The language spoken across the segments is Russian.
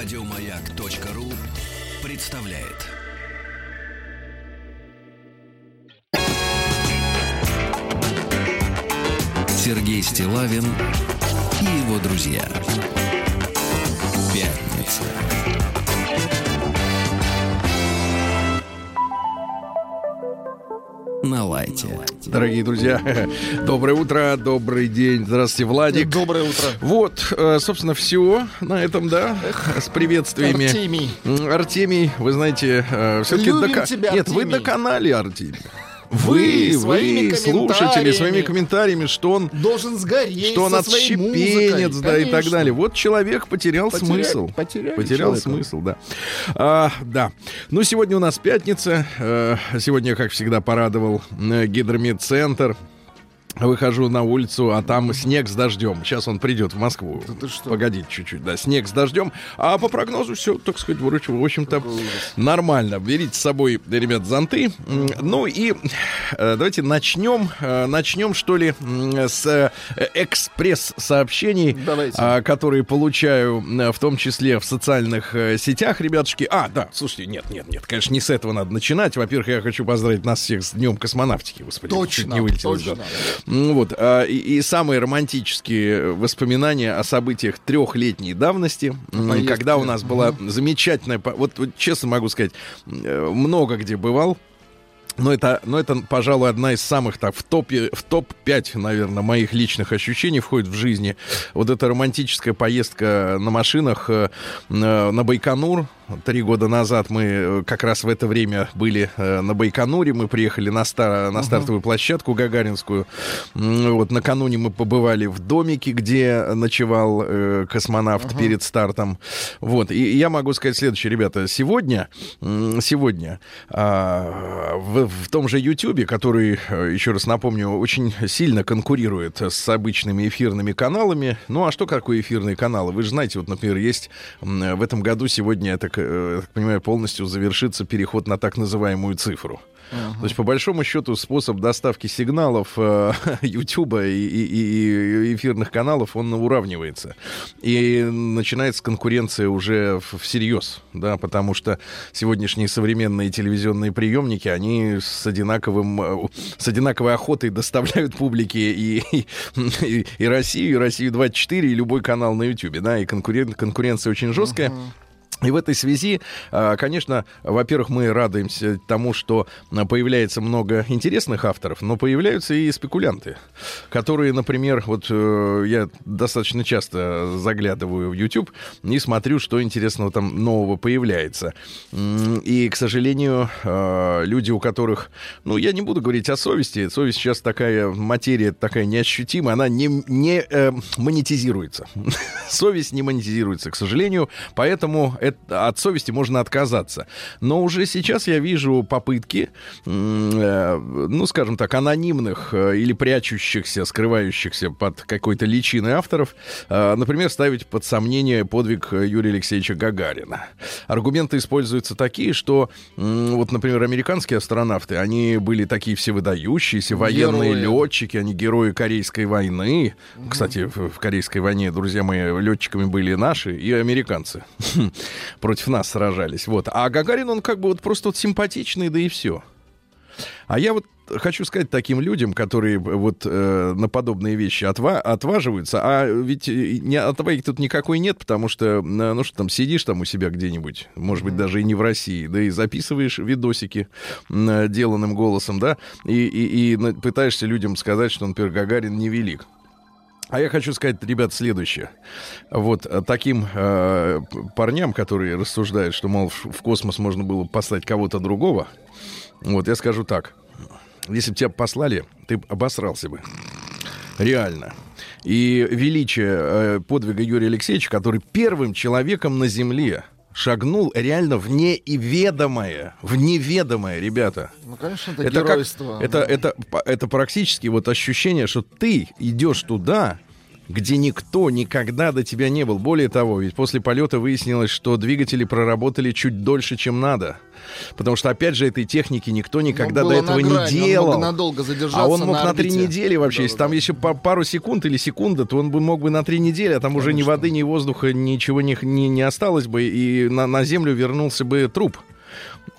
Радиомаяк.ру представляет. Сергей Стилавин и его друзья. Пятница. На лайте. Дорогие друзья, доброе утро, добрый день. Здравствуйте, Владик. Доброе утро. Вот, э, собственно, все на этом, да, с приветствиями. Артемий. Артемий, вы знаете, все-таки... Любим тебя, Нет, вы Артемий. доконали, Артемий. Вы Вы, своими вы, слушатели, своими комментариями, что он Должен сгореть что он отщепенец, музыкой. да, и так Конечно. далее. Вот человек потерял Потеряли- смысл. потеряли потерял человека. смысл, да. А, да. Ну, сегодня у нас пятница. Э, Сегодня, как всегда, порадовал э, гидромедцентр. Выхожу на улицу, а там снег с дождем. Сейчас он придет в Москву. ты что? Погодите чуть-чуть, да. Снег с дождем. А по прогнозу все, так сказать, в общем-то, нормально. Берите с собой, ребят, зонты. Ну и э, давайте начнем. э, Начнем, что ли, с э, экспресс-сообщений, Давайте. а, которые получаю, в том числе в социальных сетях, ребятушки. А, да, слушайте, нет, нет, нет, конечно, не с этого надо начинать. Во-первых, я хочу поздравить нас всех с Днем космонавтики. Господи, Точно, не вылетел точно. М, Вот, а, и, и самые романтические воспоминания о событиях трехлетней давности, Поездки. когда у нас была замечательная, вот, вот честно могу сказать, э, много где бывал. Но это, но это, пожалуй, одна из самых так в топе, в топ 5, наверное, моих личных ощущений входит в жизни. Вот эта романтическая поездка на машинах э, на Байконур. Три года назад мы э, как раз в это время были э, на Байконуре. Мы приехали на, стар- на стартовую площадку Гагаринскую. Вот накануне мы побывали в домике, где ночевал э, космонавт перед стартом. Вот. И я могу сказать следующее, ребята. Сегодня, сегодня а, в, в том же YouTube, который, э, еще раз напомню, очень сильно конкурирует с обычными эфирными каналами. Ну, а что такое эфирные каналы? Вы же знаете, вот, например, есть в этом году сегодня, я так, э, я так понимаю, полностью завершится переход на так называемую цифру. То есть, по большому счету, способ доставки сигналов э, YouTube и, и- и- и эфирных каналов, он уравнивается. И начинается конкуренция уже всерьез, да, потому что сегодняшние современные телевизионные приемники, они с одинаковым, э, с одинаковой охотой доставляют публике и, и, и Россию, и Россию 24, и любой канал на YouTube, да, и конкурен- конкуренция очень жесткая. И в этой связи, а, конечно, во-первых, мы радуемся тому, что а, появляется много интересных авторов, но появляются и спекулянты, которые, например, вот э, я достаточно часто заглядываю в YouTube и смотрю, что интересного там нового появляется. И, к сожалению, э, люди, у которых, ну, я не буду говорить о совести, совесть сейчас такая материя, такая неощутимая, она не, не э, монетизируется. Совесть не монетизируется, к сожалению, поэтому это- от совести можно отказаться. Но уже сейчас я вижу попытки, э, ну, скажем так, анонимных э, или прячущихся, скрывающихся под какой-то личиной авторов, э, например, ставить под сомнение подвиг Юрия Алексеевича Гагарина. Аргументы используются такие, что, вот, например, американские астронавты, они были такие все выдающиеся, военные Герои. летчики, они герои Корейской войны. Кстати, в, в Корейской войне, друзья мои, летчиками были наши и американцы. Против нас сражались. Вот. А Гагарин, он как бы вот просто вот симпатичный, да и все. А я вот хочу сказать таким людям, которые вот э, на подобные вещи отва- отваживаются, а ведь э, не, отваги тут никакой нет, потому что, э, ну что там, сидишь там у себя где-нибудь, может быть, даже и не в России, да и записываешь видосики м, деланным голосом, да, и, и, и пытаешься людям сказать, что, например, Гагарин невелик. А я хочу сказать, ребят, следующее. Вот э, таким э, парням, которые рассуждают, что, мол, в космос можно было бы послать кого-то другого, вот я скажу так. Если бы тебя послали, ты обосрался бы. Реально. И величие э, подвига Юрия Алексеевича, который первым человеком на Земле шагнул реально в неведомое, в неведомое, ребята. Ну, конечно, это, Это, как, геройство. это, это, это практически вот ощущение, что ты идешь туда, где никто никогда до тебя не был. Более того, ведь после полета выяснилось, что двигатели проработали чуть дольше, чем надо. Потому что, опять же, этой техники никто никогда Ну, до этого на не грани, он делал. мог надолго задержаться А он мог на, три орбите. недели вообще. Если там Да-да-да. еще по- пару секунд или секунда, то он бы мог бы на три недели, а там уже ни Конечно. воды, ни воздуха, ничего не, не, не осталось бы, и на, на Землю вернулся бы труп.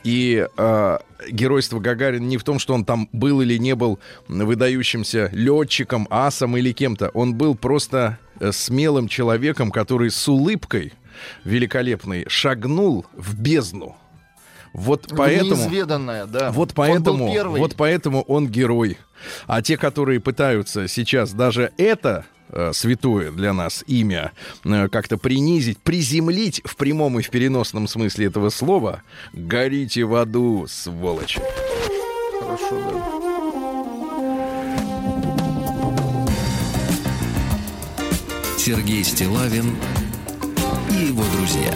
И э, геройство Гагарина не в том, что он там был или не был выдающимся летчиком, асом или кем-то. Он был просто э, смелым человеком, который с улыбкой великолепной шагнул в бездну. Вот поэтому... неизведанное, да. Вот Он поэтому, вот поэтому он герой. А те, которые пытаются сейчас даже это святое для нас имя э, как-то принизить, приземлить в прямом и в переносном смысле этого слова, горите в аду, сволочи. Хорошо, да. Сергей Стилавин и его друзья.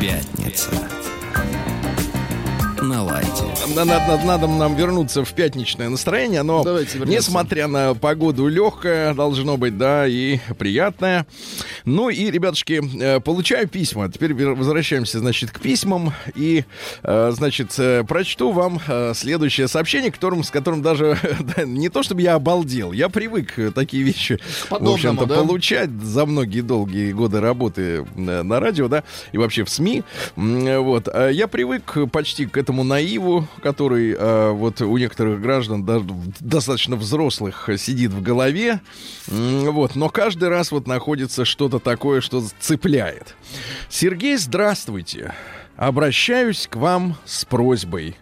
Пятница. На лайте. Надо, надо- надо нам вернуться в пятничное настроение, но Давайте вернемся. несмотря на погоду легкое, должно быть, да, и приятное. Ну и, ребятушки, э, получаю письма. Теперь возвращаемся, значит, к письмам. И, э, значит, э, прочту вам следующее сообщение, которым, с которым даже да, не то чтобы я обалдел, я привык такие вещи, в подобному, общем-то, да? получать за многие долгие годы работы на радио, да, и вообще в СМИ. Вот. Я привык почти к этому наиву, который э, вот у некоторых граждан, даже достаточно взрослых, сидит в голове. Вот. Но каждый раз вот находится что-то такое, что цепляет. Сергей, здравствуйте. Обращаюсь к вам с просьбой.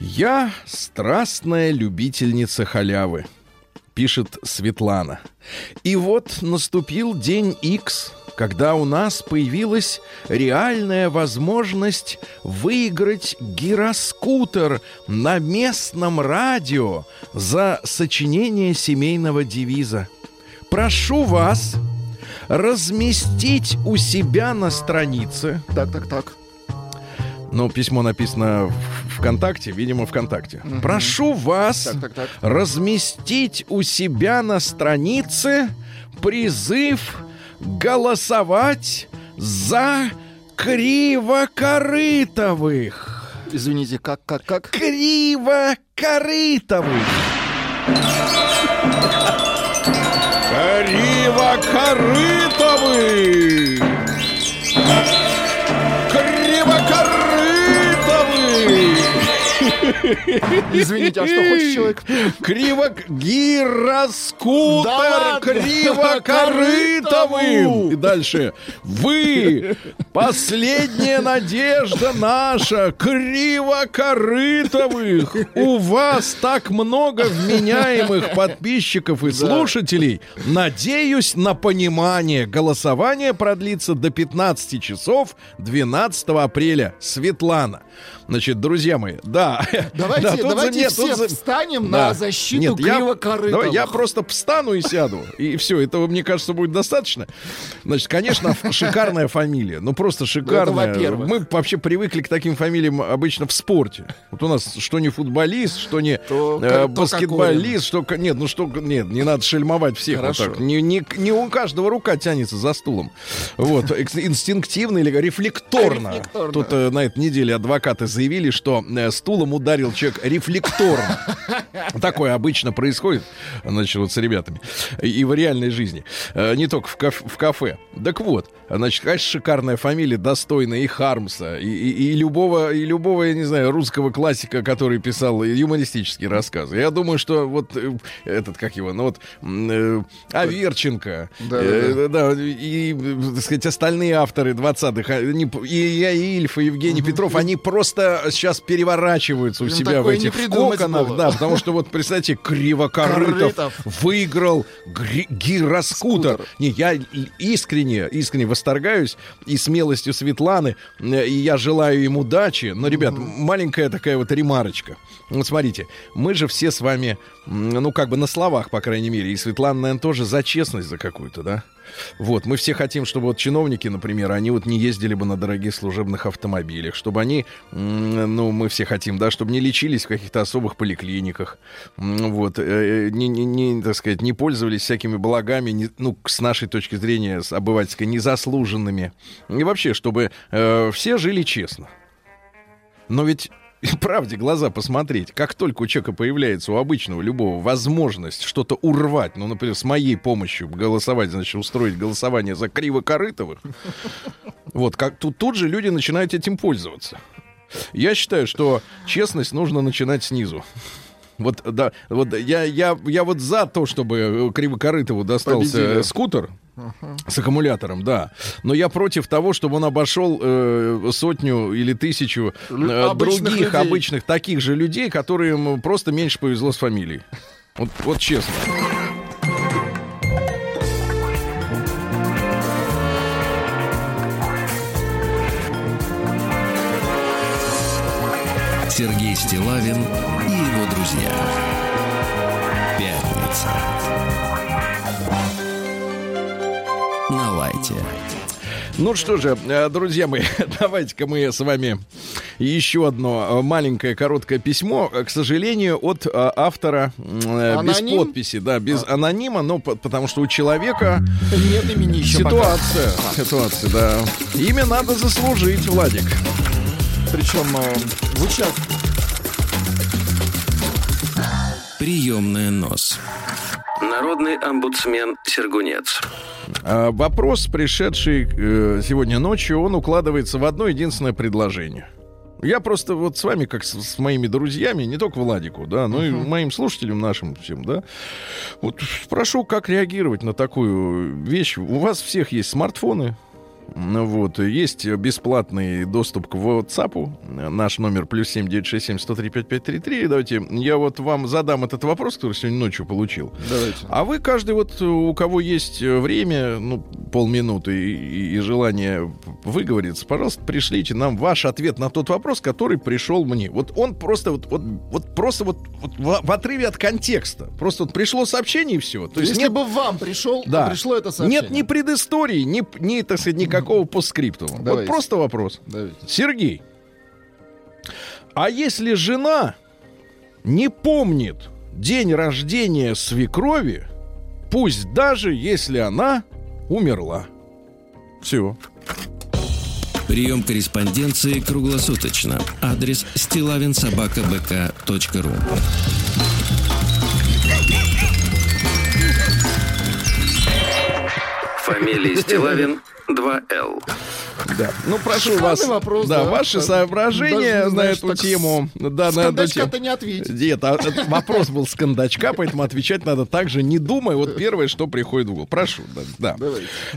Я страстная любительница халявы пишет Светлана. И вот наступил день X, когда у нас появилась реальная возможность выиграть гироскутер на местном радио за сочинение семейного девиза. Прошу вас разместить у себя на странице Так, так, так. ну, письмо написано в ВКонтакте, видимо, ВКонтакте. Прошу вас Так, так, так. разместить у себя на странице призыв голосовать за кривокорытовых. Извините, как, как, как? Кривокорытовых. Кривокорытовых. Извините, а что хочет человек? Криво... Гироскутер Да. И дальше. Вы, последняя надежда наша, кривокорытовых. У вас так много вменяемых подписчиков и слушателей. Надеюсь на понимание. Голосование продлится до 15 часов 12 апреля. Светлана. Значит, друзья мои, да. Давайте, Да, давайте нет, все за- встанем Да. на защиту Нет, я-. Давай, я просто встану и сяду. И все, этого, мне кажется, будет достаточно. Значит, конечно, шикарная фамилия. Ну, просто шикарная. во-первых. Мы вообще привыкли к таким фамилиям обычно в спорте. Вот у нас что не футболист, что не То э, ка- то баскетболист, что... Нет, ну что... Нет, не надо шельмовать всех вот Хорошо. так. Не, не, не у каждого рука тянется за стулом. Вот. Инстинктивно или рефлекторно. Рефлекторно. Тут э, на этой неделе адвокаты заявили, что э, стулом ударил человек рефлекторно. Такое обычно происходит, значит, вот с ребятами. И, и в реальной жизни. Э, Не только в, каф- в кафе. Так вот, значит, конечно, шикарная фамилия, достойная и Хармса, и, и- и любого, и любого, я не знаю, русского классика, который писал юмористические рассказы. Я думаю, что вот э, этот, как его, ну вот, э, Аверченко, Да, э, да, и, так сказать, остальные авторы 20-х, они п- и я, и Ильф, и Евгений Петров, они просто сейчас переворачиваются у Блин, себя в этих коконах, было. да, потому что вот, представьте, Кривокорытов Корытов. выиграл гри- гироскутер. Скутер. Не, я искренне, искренне восторгаюсь и смелостью Светланы, э, и я желаю им удачи. Но, ребят, маленькая такая вот ремарочка. Вот смотрите, мы же все с вами, ну, как бы на словах, по крайней мере, и Светлана, наверное, тоже за честность за какую-то, да? Вот, мы все хотим, чтобы вот чиновники, например, они вот не ездили бы на дорогих служебных автомобилях, чтобы они, ну, мы все хотим, да, чтобы не лечились в каких-то особых поликлиниках, вот, э, не, не, не, так сказать, не пользовались всякими благами, не- ну, с нашей точки зрения, с обывательской, незаслуженными. И вообще, чтобы э, все жили честно. Но ведь правде глаза посмотреть, как только у человека появляется, у обычного любого, возможность что-то урвать, ну, например, с моей помощью голосовать, значит, устроить голосование за кривокорытовых, вот, как тут, тут же люди начинают этим пользоваться. Я считаю, что честность нужно начинать снизу. Вот, да, вот я, я, я вот за то, чтобы Кривокорытову достался Победили. скутер с аккумулятором, да. Но я против того, чтобы он обошел э, сотню или тысячу э, обычных других людей. обычных таких же людей, которым просто меньше повезло с фамилией. Вот, вот честно. Сергей Стилавин и его друзья. Пятница. На лайте. Ну что же, э, друзья мои, давайте-ка мы с вами еще одно э, маленькое короткое письмо, э, к сожалению, от автора э, без Аноним? подписи, да, без анонима, но по- потому что у человека Нет имени еще пока. ситуация, ситуация, да. Имя надо заслужить, Владик. Причем в участке. Приемная нос. Народный омбудсмен Сергунец. А, Вопрос, пришедший э, сегодня ночью, он укладывается в одно единственное предложение. Я просто вот с вами, как с, с моими друзьями, не только Владику, да, но и моим слушателям нашим всем, да, вот спрошу, как реагировать на такую вещь. У вас всех есть смартфоны, вот, есть бесплатный доступ к WhatsApp. Наш номер плюс 7967 103 5533. Давайте я вот вам задам этот вопрос, который сегодня ночью получил. Давайте. А вы каждый вот, у кого есть время, ну, полминуты и, и- желание выговориться, пожалуйста, пришлите нам ваш ответ на тот вопрос, который пришел мне. Вот он просто вот, вот, вот просто вот, вот в, в отрыве от контекста. Просто вот пришло сообщение и все. То есть Если нет, бы вам пришел, да, пришло это сообщение. нет ни предыстории, ни, ни так сказать, никакого постскриптума. Вот Давайте. просто вопрос. Давайте. Сергей, а если жена не помнит день рождения свекрови, пусть даже если она умерла. Все. Прием корреспонденции круглосуточно. Адрес стилавинсобакабк.ру Фамилия Стилавин 2Л. Да. Ну, прошу Шикарный вас. вопрос, да, да. ваши Так, соображения на эту с- тему. Да, на эту тему. ты не ответить. Нет, а, э, вопрос был с кондачка, поэтому отвечать надо так же, не думая. Вот первое, что приходит в голову. Прошу, да. да.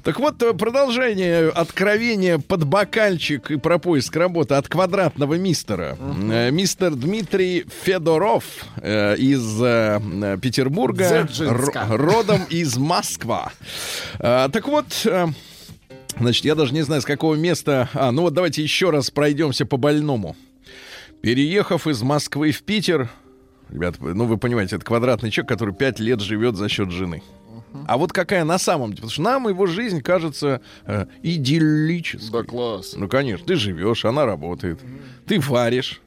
Так вот, э, продолжение откровения под бокальчик и про поиск работы от квадратного мистера. Э, Мистер Дмитрий Федоров э, из э, э, Петербурга, ро- родом из Москва. Э, так вот, э, значит, я даже не знаю, с какого места... А, ну вот давайте еще раз пройдемся по больному. Переехав из Москвы в Питер, ребят, ну вы понимаете, это квадратный человек, который пять лет живет за счет жены. А вот какая на самом деле? Потому что нам его жизнь кажется э, идиллической. Да класс. Ну, конечно, ты живешь, она работает. Ты варишь,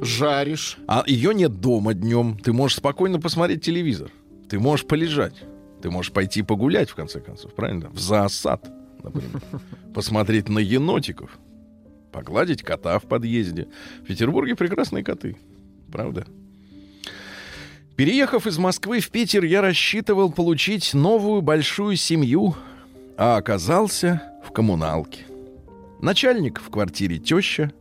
Жаришь. а ее нет дома днем. Ты можешь спокойно посмотреть телевизор. Ты можешь полежать. Ты можешь пойти погулять, в конце концов, правильно? В зоосад, например. Посмотреть на енотиков. Погладить кота в подъезде. В Петербурге прекрасные коты. Правда? Переехав из Москвы в Питер, я рассчитывал получить новую большую семью, а оказался в коммуналке. Начальник в квартире теща.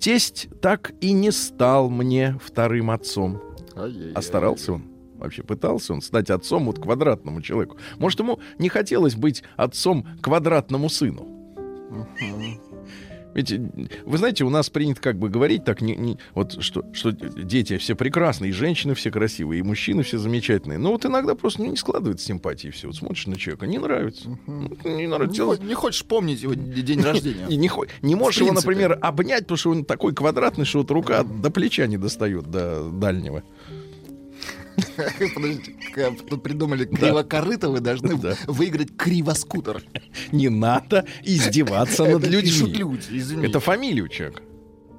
Тесть так и не стал мне вторым отцом. А старался он. Вообще пытался он стать отцом вот квадратному человеку. Может, ему не хотелось быть отцом квадратному сыну. Ведь, вы знаете, у нас принято как бы говорить так, не, не- вот что, что дети все прекрасные, и женщины все красивые, и мужчины все замечательные. Но вот иногда просто ну, не складывается симпатии все. Вот смотришь на человека, не нравится. Ну, Не нравится. Не, Дело- не хочешь помнить его день рождения? не, хо- не можешь его, например, обнять, потому что он такой квадратный, что вот рука до плеча не достает, до дальнего. Подождите, тут придумали кривокорыто, вы должны выиграть кривоскутер. Не надо издеваться над людьми. Это фамилия у человека.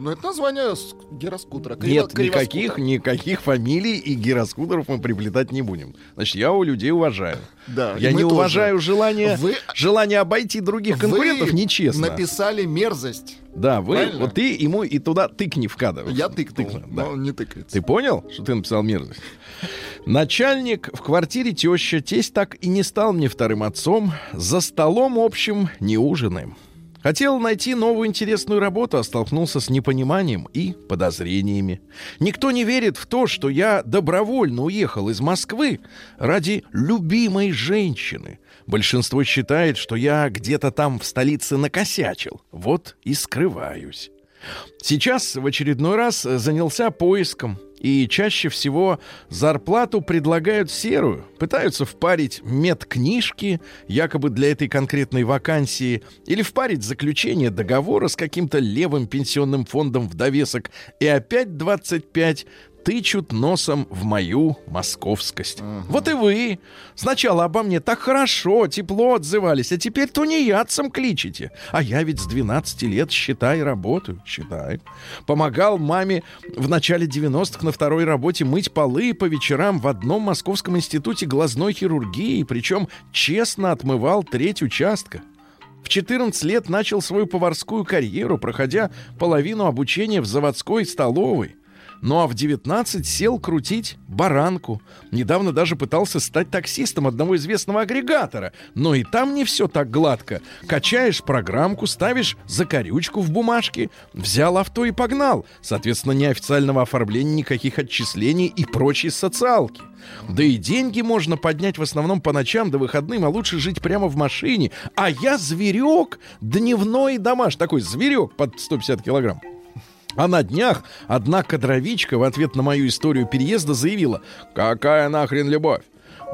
Ну, это название гироскутера. Криво- Нет, кривоскутер. никаких, никаких фамилий и гироскутеров мы приплетать не будем. Значит, я у людей уважаю. Да, Я не тоже. уважаю желание, Вы- желание обойти других конкурентов Вы нечестно. написали мерзость. Да, вы, Правильно? вот ты ему и туда тыкни в кадр. Я тыкнул, Тыкну, но да. он не тыкается. Ты понял, что ты написал мерзость? Начальник в квартире теща, тесть так и не стал мне вторым отцом. За столом общим не ужинаем. Хотел найти новую интересную работу, а столкнулся с непониманием и подозрениями. Никто не верит в то, что я добровольно уехал из Москвы ради любимой женщины. Большинство считает, что я где-то там в столице накосячил. Вот и скрываюсь. Сейчас в очередной раз занялся поиском. И чаще всего зарплату предлагают серую. Пытаются впарить медкнижки, якобы для этой конкретной вакансии, или впарить заключение договора с каким-то левым пенсионным фондом в довесок. И опять 25 тычут носом в мою московскость. Вот и вы. Сначала обо мне так хорошо, тепло отзывались, а теперь тунеядцем кличете. А я ведь с 12 лет, считай, работаю. Считай. Помогал маме в начале 90-х на второй работе мыть полы по вечерам в одном московском институте глазной хирургии, причем честно отмывал треть участка. В 14 лет начал свою поварскую карьеру, проходя половину обучения в заводской столовой. Ну а в 19 сел крутить баранку. Недавно даже пытался стать таксистом одного известного агрегатора. Но и там не все так гладко. Качаешь программку, ставишь закорючку в бумажке, взял авто и погнал. Соответственно, неофициального оформления, никаких отчислений и прочей социалки. Да и деньги можно поднять в основном по ночам до выходным, а лучше жить прямо в машине. А я зверек, дневной домаш. Такой зверек под 150 килограмм. А на днях одна кадровичка в ответ на мою историю переезда заявила «Какая нахрен любовь?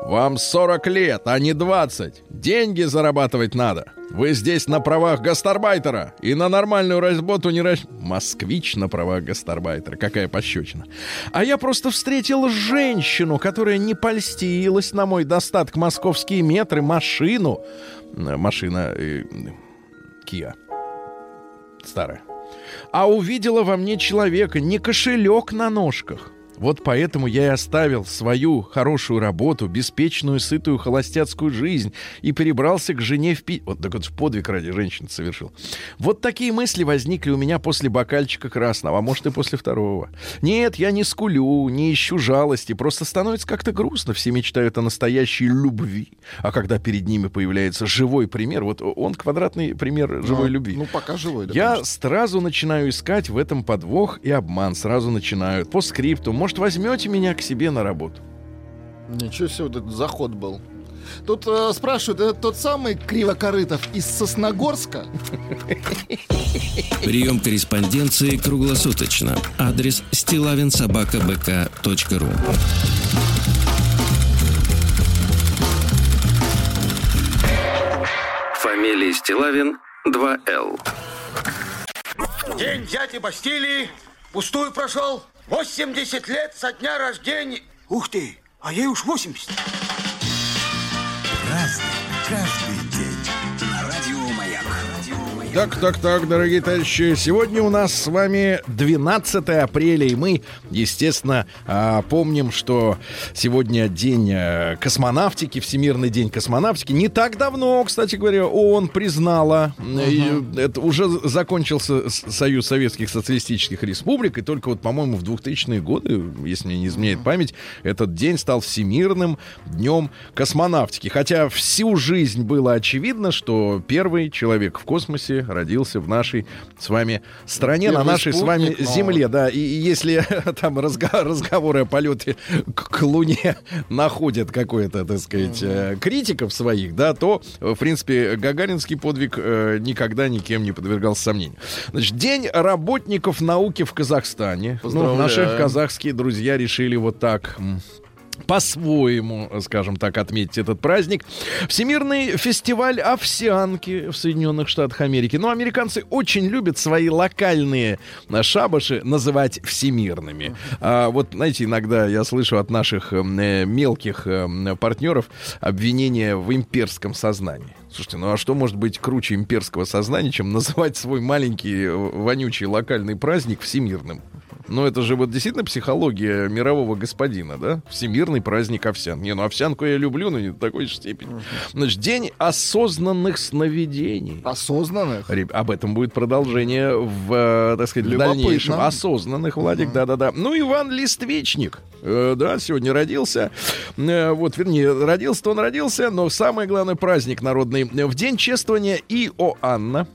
Вам 40 лет, а не 20. Деньги зарабатывать надо. Вы здесь на правах гастарбайтера и на нормальную работу не рас... Москвич на правах гастарбайтера. Какая пощечина. А я просто встретил женщину, которая не польстилась на мой достаток московские метры, машину. Э, Машина э, Kia. Старая а увидела во мне человека, не кошелек на ножках. Вот поэтому я и оставил свою хорошую работу, беспечную, сытую холостяцкую жизнь и перебрался к жене в Пи... Вот так вот подвиг ради женщины совершил. Вот такие мысли возникли у меня после бокальчика красного, а может и после второго. Нет, я не скулю, не ищу жалости, просто становится как-то грустно. Все мечтают о настоящей любви. А когда перед ними появляется живой пример, вот он квадратный пример живой Ну, любви. Ну, пока живой, да. Я конечно. сразу начинаю искать в этом подвох и обман. Сразу начинаю. По скрипту. Может, возьмете меня к себе на работу? Ничего себе, вот этот заход был. Тут э, спрашивают, это тот самый Кривокорытов из Сосногорска? Прием корреспонденции круглосуточно. Адрес стилавинсобакабк.ру Фамилия Стилавин 2Л. День дяди Бастилии пустую прошел. 80 лет со дня рождения. Ух ты, а ей уж 80. Так, так, так, дорогие товарищи, сегодня у нас с вами 12 апреля, и мы, естественно, а, помним, что сегодня день э, космонавтики, Всемирный день космонавтики. Не так давно, кстати говоря, ООН признала, и это уже закончился Союз Советских Социалистических Республик, и только вот, по-моему, в 2000-е годы, если мне не изменяет память, этот день стал Всемирным днем космонавтики. Хотя всю жизнь было очевидно, что первый человек в космосе родился в нашей с вами стране, на Первый нашей с вами спутник, но- Земле, да. И, и если там разга- разговоры о полете к, к Луне находят какое-то, так сказать, э, критиков своих, да, то, в принципе, гагаринский подвиг э, никогда никем не подвергался сомнению. Значит, День работников науки в Казахстане. Ну, наши казахские друзья решили вот так по-своему, скажем так, отметить этот праздник. Всемирный фестиваль овсянки в Соединенных Штатах Америки. Но американцы очень любят свои локальные шабаши называть всемирными. А вот, знаете, иногда я слышу от наших э, мелких э, партнеров обвинения в имперском сознании. Слушайте, ну а что может быть круче имперского сознания, чем называть свой маленький э, вонючий локальный праздник всемирным? Ну, это же вот действительно психология мирового господина, да? Всемирный праздник овсян. Не, ну овсянку я люблю, но не до такой же степени. Значит, день осознанных сновидений. Осознанных? Реб- Об этом будет продолжение в, э, так сказать, в дальнейшем. Осознанных, Владик, да-да-да. Ну, Иван Листвечник, э, да, сегодня родился. Э, вот, вернее, родился-то он родился, но самый главный праздник народный. В день чествования Иоанна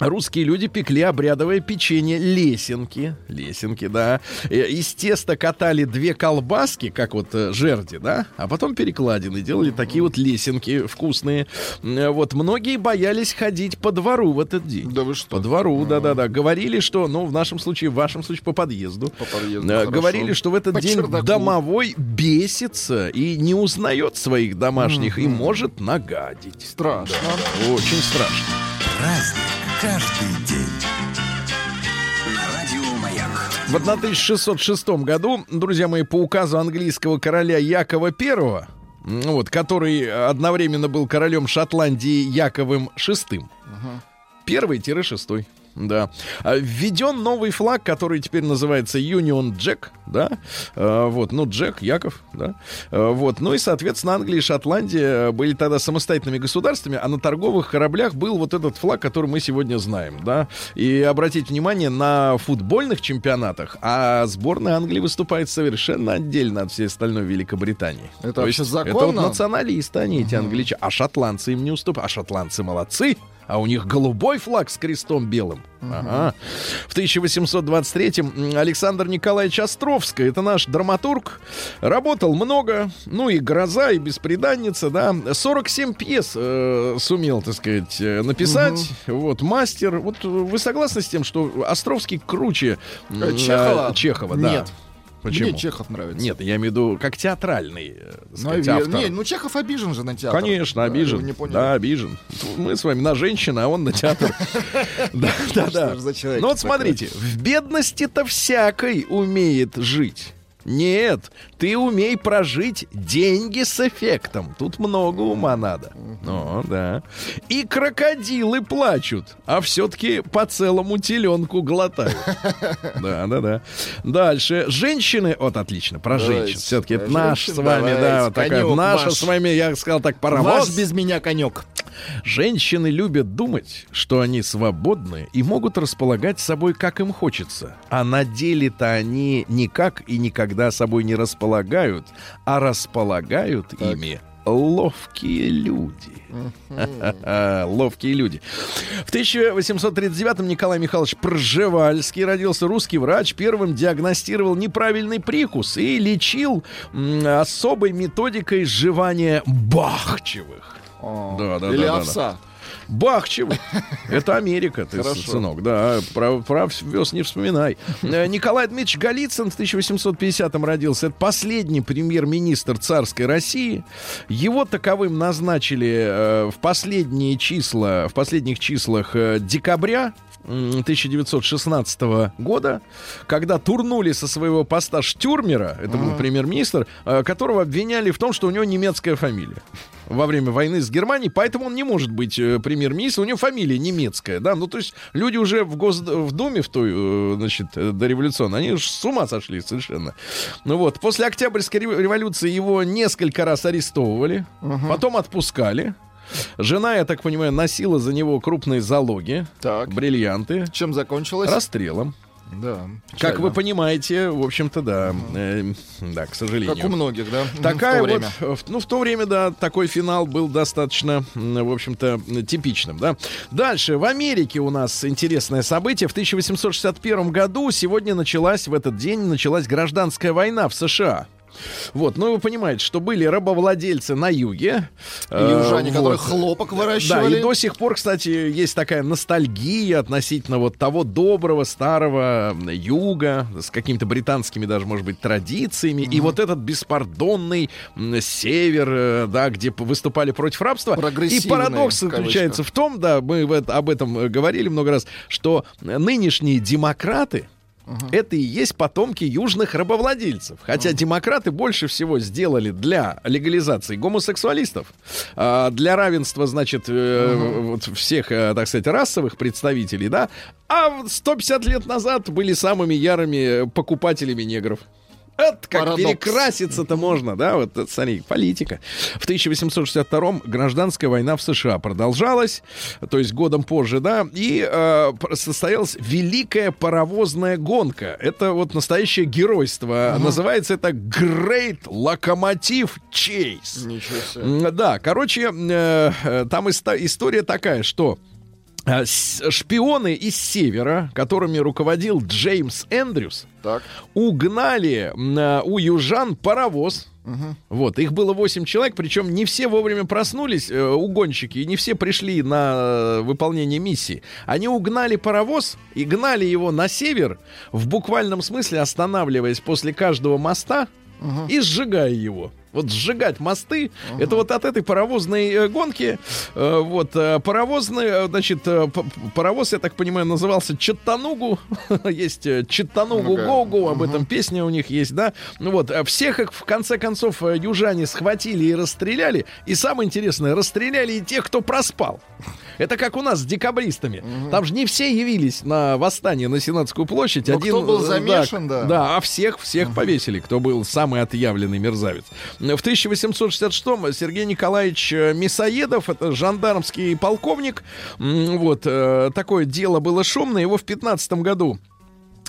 Русские люди пекли обрядовое печенье лесенки. Лесенки, да. Э, Из теста катали две колбаски, как вот э, жерди, да, а потом перекладины. Делали такие вот лесенки вкусные. Э, Вот многие боялись ходить по двору в этот день. Да вы что? По двору, да-да-да. Говорили, что, ну, в нашем случае, в вашем случае, по подъезду. По подъезду, хорошо. Говорили, что в этот По день чердаку. домовой бесится и не узнает своих домашних и может нагадить. Страшно. Да, очень страшно. Праздник каждый день. На радио Маяк. В 1606 году, друзья мои, по указу английского короля Якова I, м, вот, который одновременно был королем Шотландии Яковым VI, первый-шестой. Да. А, Введен новый флаг, который теперь называется Union Jack, да. А, вот, ну, Джек, Яков, да. А, вот, ну и, соответственно, Англия и Шотландия были тогда самостоятельными государствами, а на торговых кораблях был вот этот флаг, который мы сегодня знаем, да. И обратите внимание, на футбольных чемпионатах, а сборная Англии выступает совершенно отдельно от всей остальной Великобритании. Это То вообще есть Это законно? вот националисты, они эти англичане. А шотландцы им не уступают. А шотландцы молодцы. А у них голубой флаг с крестом белым. Ага. В 1823-м Александр Николаевич Островский, это наш драматург, работал много, ну и «Гроза», и «Беспреданница», да, 47 пьес э, сумел, так сказать, э, написать, вот, мастер. Вот вы согласны с тем, что Островский круче Э, Чехова? Чехова, да. Нет. Почему? Мне Чехов нравится. Нет, я имею в виду как театральный, э, так сказать, автор. Не, ну Чехов обижен же на театр. Конечно, Да, обижен. вы Не поняли. Да, обижен. Мы с вами на женщину, а он на театр. Да, да, да. Ну вот смотрите, в бедности-то всякой умеет жить. Нет, ты умей прожить деньги с эффектом. Тут много ума надо. Ну, да. И крокодилы плачут, а все-таки по целому теленку глотают. Да, да, да. Дальше. Женщины... Вот, отлично, про женщин. Все-таки это наш с вами, да, вот такая наша с вами, я сказал так, паровоз. без меня конек. Женщины любят думать, что они свободны и могут располагать собой, как им хочется. А на деле-то они никак и никогда собой не располагают, а располагают ими ловкие люди. Ловкие люди. В 1839-м Николай Михайлович Пржевальский родился русский врач, первым диагностировал неправильный прикус и лечил особой методикой сживания бахчевых. Да, да, Или да, да, да. Овса. Бахчевых. Это Америка, ты, Хорошо. сынок, да. Про, про вез не вспоминай. Э, Николай Дмитриевич Голицын в 1850-м родился. Это последний премьер-министр царской России. Его таковым назначили э, в последние числа, в последних числах э, декабря м, 1916 года, когда турнули со своего поста Штюрмера, это был премьер-министр, э, которого обвиняли в том, что у него немецкая фамилия во время войны с Германией, поэтому он не может быть э, премьер-министром, у него фамилия немецкая, да, ну то есть люди уже в, Гос... в Думе в той, э, значит, э, дореволюционной, они уж с ума сошли совершенно. Ну вот, после Октябрьской рев- революции его несколько раз арестовывали, потом отпускали. Жена, я так понимаю, носила за него крупные залоги, Так. бриллианты, Чем закончилось? расстрелом. Да. Как вы понимаете, в общем-то, да, э, да, к сожалению. Как у многих, да? Такая в то вот, время. в- ну, в то время, да, такой финал был достаточно, в общем-то, типичным, да. Дальше, в Америке у нас интересное событие. В 1861 году сегодня началась, в этот день началась гражданская война в США. Вот, ну вы понимаете, что были рабовладельцы на юге. Южане, э, которые вот. хлопок Да, выращивали. и до сих пор, кстати, есть такая ностальгия относительно вот того доброго старого юга с какими-то британскими даже, может быть, традициями. И вот этот беспардонный север, э, да, где выступали против рабства. И парадокс заключается в том, да, мы в об этом э, говорили много раз, что нынешние демократы, это и есть потомки южных рабовладельцев. Хотя демократы больше всего сделали для легализации гомосексуалистов, а, для равенства, значит, э, вот всех, э, так сказать, расовых представителей, да. А вот 150 лет назад были самыми ярыми э, покупателями негров. Это как Парадокс. перекраситься-то можно, да, вот это, смотри, политика. В 1862-м гражданская война в США продолжалась, то есть годом позже, да, и э, состоялась великая паровозная гонка. Это вот настоящее геройство. Называется это Great Locomotive Chase. Ничего себе. Да, короче, э, э, там иста- история такая, что э, шпионы из севера, которыми руководил Джеймс Эндрюс, Так. угнали э, у южан паровоз. Вот, их было 8 человек, причем не все вовремя проснулись, э, угонщики, и не все пришли на э, выполнение миссии. Они угнали паровоз и гнали его на север, в буквальном смысле останавливаясь после каждого моста и сжигая его. Вот сжигать мосты, это вот от этой паровозной э, гонки, э, вот, э, паровозный, значит, паровоз, я так понимаю, назывался Чаттанугу, есть Чаттанугу. Гогу, об этом песня у них есть, да, ну вот, всех их, в конце концов, южане схватили и расстреляли, и самое интересное, расстреляли и тех, кто проспал. Это как у нас с декабристами. Там же не все явились на восстание на Сенатскую площадь. Но кто был замешан, да. Да, а всех, всех повесили, кто был самый отъявленный мерзавец. В 1866-м Сергей Николаевич э, Мясоедов, это жандармский полковник, вот, э, такое дело было шумное, его в 15 году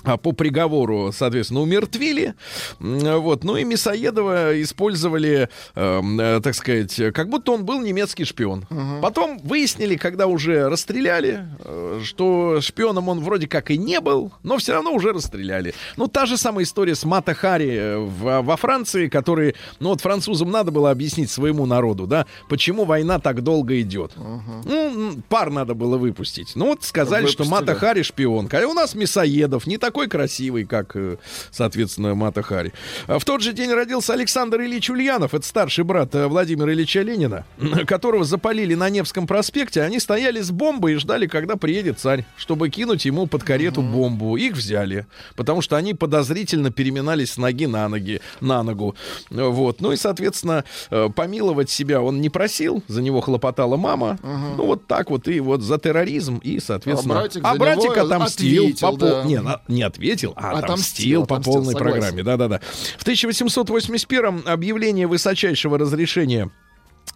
по приговору, соответственно, умертвили. Вот. Ну и Мясоедова использовали, эм, э, так сказать, как будто он был немецкий шпион. Потом выяснили, когда уже расстреляли, э, что шпионом он вроде как и не был, но все равно уже расстреляли. Ну, та же самая история с Мата Хари э, в- во Франции, который, ну вот французам надо было объяснить своему народу, да, почему война так долго идет. Ну, м, пар надо было выпустить. Ну вот сказали, что Выпустили. Мата Хари шпион. А у нас Мясоедов не такой красивый, как, э, соответственно, Мата Хари. А В тот же день родился Александр Ильич Ульянов, это старший брат э, Владимира Ильича Ленина, которого запалили на Невском проспекте. Они стояли с бомбой и ждали, когда приедет царь, чтобы кинуть ему под карету бомбу. Их взяли, потому что они подозрительно переминались с ноги на ноги, на ногу. Вот. Ну и, соответственно, э, помиловать себя он не просил, за него хлопотала мама. Ну вот так вот и вот за терроризм и, соответственно... А братик за него отомстил ответил, по да. Не, на- не ответил, а отомстил, Отомстил, по отомстил, полной согласен. программе. Да-да-да. В 1881 объявление высочайшего разрешения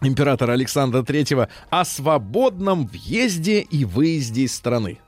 императора Александра III о свободном въезде и выезде из страны.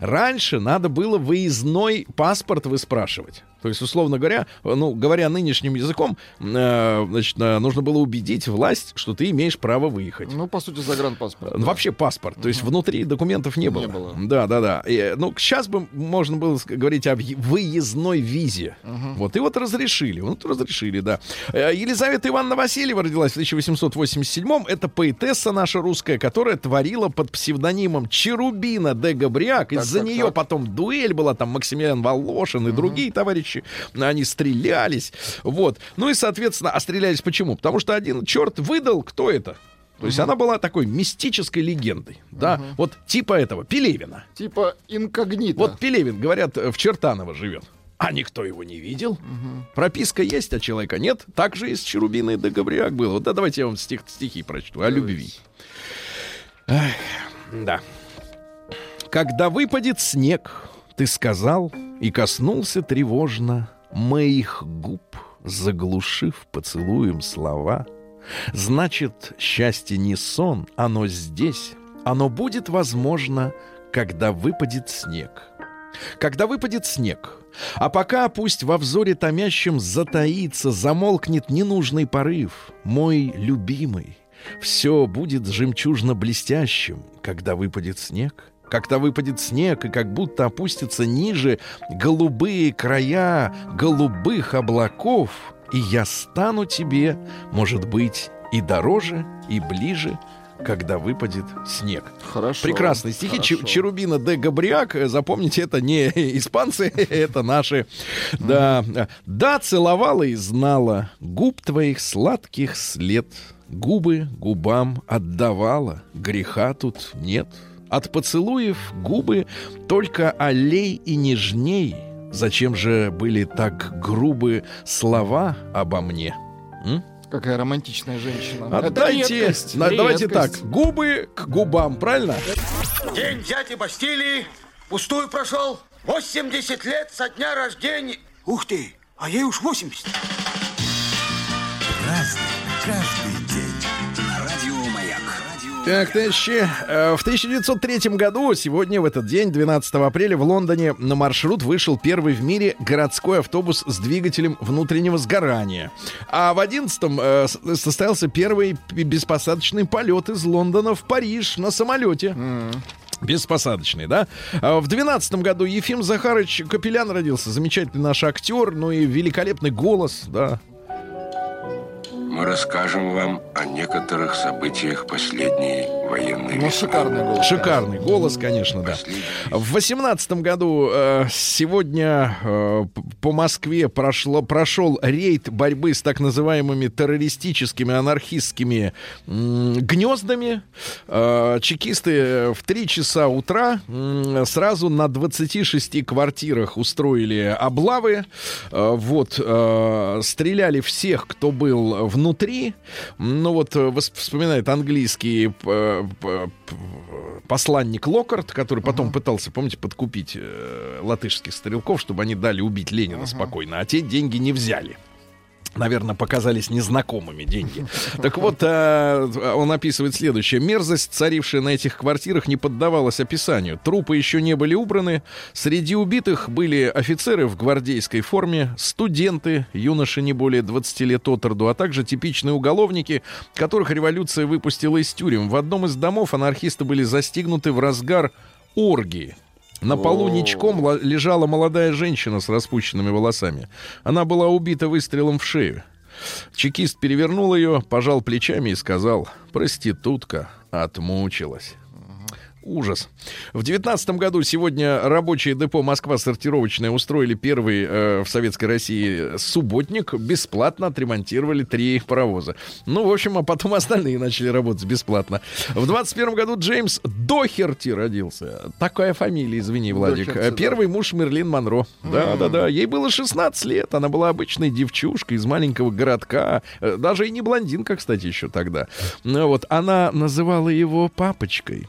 Раньше надо было выездной паспорт выспрашивать. То есть, условно говоря, ну, говоря нынешним языком, э, значит, э, нужно было убедить власть, что ты имеешь право выехать. Ну, по сути, загранпаспорт. Ну, Вообще паспорт. То есть внутри документов не было. Не было. Да, да, да. И, ну, сейчас бы можно было говорить о выездной визе. Вот. И вот разрешили. Вот разрешили, да. Э, Елизавета Ивановна Васильева родилась в 1887-м. Это поэтесса наша русская, которая творила под псевдонимом Черубина де Габриак. Из-за нее так. потом дуэль была, там Максимилиан Волошин и другие товарищи. Они стрелялись. Вот. Ну и, соответственно, а стрелялись почему? Потому что один черт выдал, кто это. То есть она была такой мистической легендой, да, вот типа этого Пелевина. Типа инкогнито. Вот Пелевин, говорят, в Чертаново живет. А никто его не видел. Прописка есть, а человека нет. Так же и с Черубиной де Габриак было. Вот да, давайте я вам стих, стихи прочту о любви. Эх, да. Когда выпадет снег, ты сказал и коснулся тревожно моих губ, заглушив поцелуем слова. Значит, счастье не сон, оно здесь. Оно будет возможно, когда выпадет снег. Когда выпадет снег. А пока пусть во взоре томящем затаится, замолкнет ненужный порыв, мой любимый. Все будет жемчужно-блестящим, когда выпадет снег. Когда выпадет снег, и как будто опустятся ниже голубые края голубых облаков, и я стану тебе, может быть, и дороже, и ближе, когда выпадет снег. Хорошо. Прекрасные стихи Хорошо. Черубина де Габриак. Э, Запомните, это не испанцы, это наши. Да, да, целовала и знала губ твоих сладких след. Губы губам отдавала, греха тут нет. От поцелуев губы только аллей и нежней. Зачем же были так грубы слова обо мне? М? Какая романтичная женщина. Это Отдайте, редкость, на- давайте так, губы к губам, правильно? День взятия Бастилии пустую прошел. 80 лет со дня рождения. Ух ты, а ей уж 80. Разный, каждый Так, товарищи, э, в 1903 году, сегодня, в этот день, 12 апреля, в Лондоне на маршрут вышел первый в мире городской автобус с двигателем внутреннего сгорания. А в 11-м э, состоялся первый беспосадочный полет из Лондона в Париж на самолете. Беспосадочный, да? А В 12 году Ефим Захарович Капелян родился. Замечательный наш актер, ну и великолепный голос, да. Мы расскажем вам о некоторых событиях последней военной Ну, весны. шикарный голос. Шикарный голос, конечно, да. Последний. В восемнадцатом году э, сегодня э, по Москве прошло, прошел рейд борьбы с так называемыми террористическими анархистскими м, гнездами. Э, чекисты в 3 часа утра м, сразу на 26 квартирах устроили облавы. Э, вот, э, стреляли всех, кто был внутри. Ну вот, э, вспоминает английский э, посланник Локарт, который потом пытался, помните, подкупить э, латышских стрелков, чтобы они дали убить Ленина спокойно, а те деньги не взяли. Наверное, показались незнакомыми деньги. Так вот, э, он описывает следующее. Мерзость, царившая на этих квартирах, не поддавалась описанию. Трупы еще не были убраны. Среди убитых были офицеры в гвардейской форме, студенты, юноши не более 20 лет от роду, а также типичные уголовники, которых революция выпустила из тюрем. В одном из домов анархисты были застигнуты в разгар оргии. На полу ничком ла- лежала молодая женщина с распущенными волосами. Она была убита выстрелом в шею. Чекист перевернул ее, пожал плечами и сказал, проститутка отмучилась. Ужас. В девятнадцатом году сегодня рабочие депо Москва сортировочная устроили первый э, в Советской России субботник. Бесплатно отремонтировали три паровоза. Ну, в общем, а потом остальные начали работать бесплатно. В двадцать первом году Джеймс Дохерти родился. Такая фамилия, извини, Владик. Дохерти, Э, да. Первый муж Мерлин Монро. Да, да, да. Ей было 16 лет. Она была обычной девчушкой из маленького городка. Э, Даже и не блондинка, кстати, еще тогда. Ну, вот, она называла его папочкой.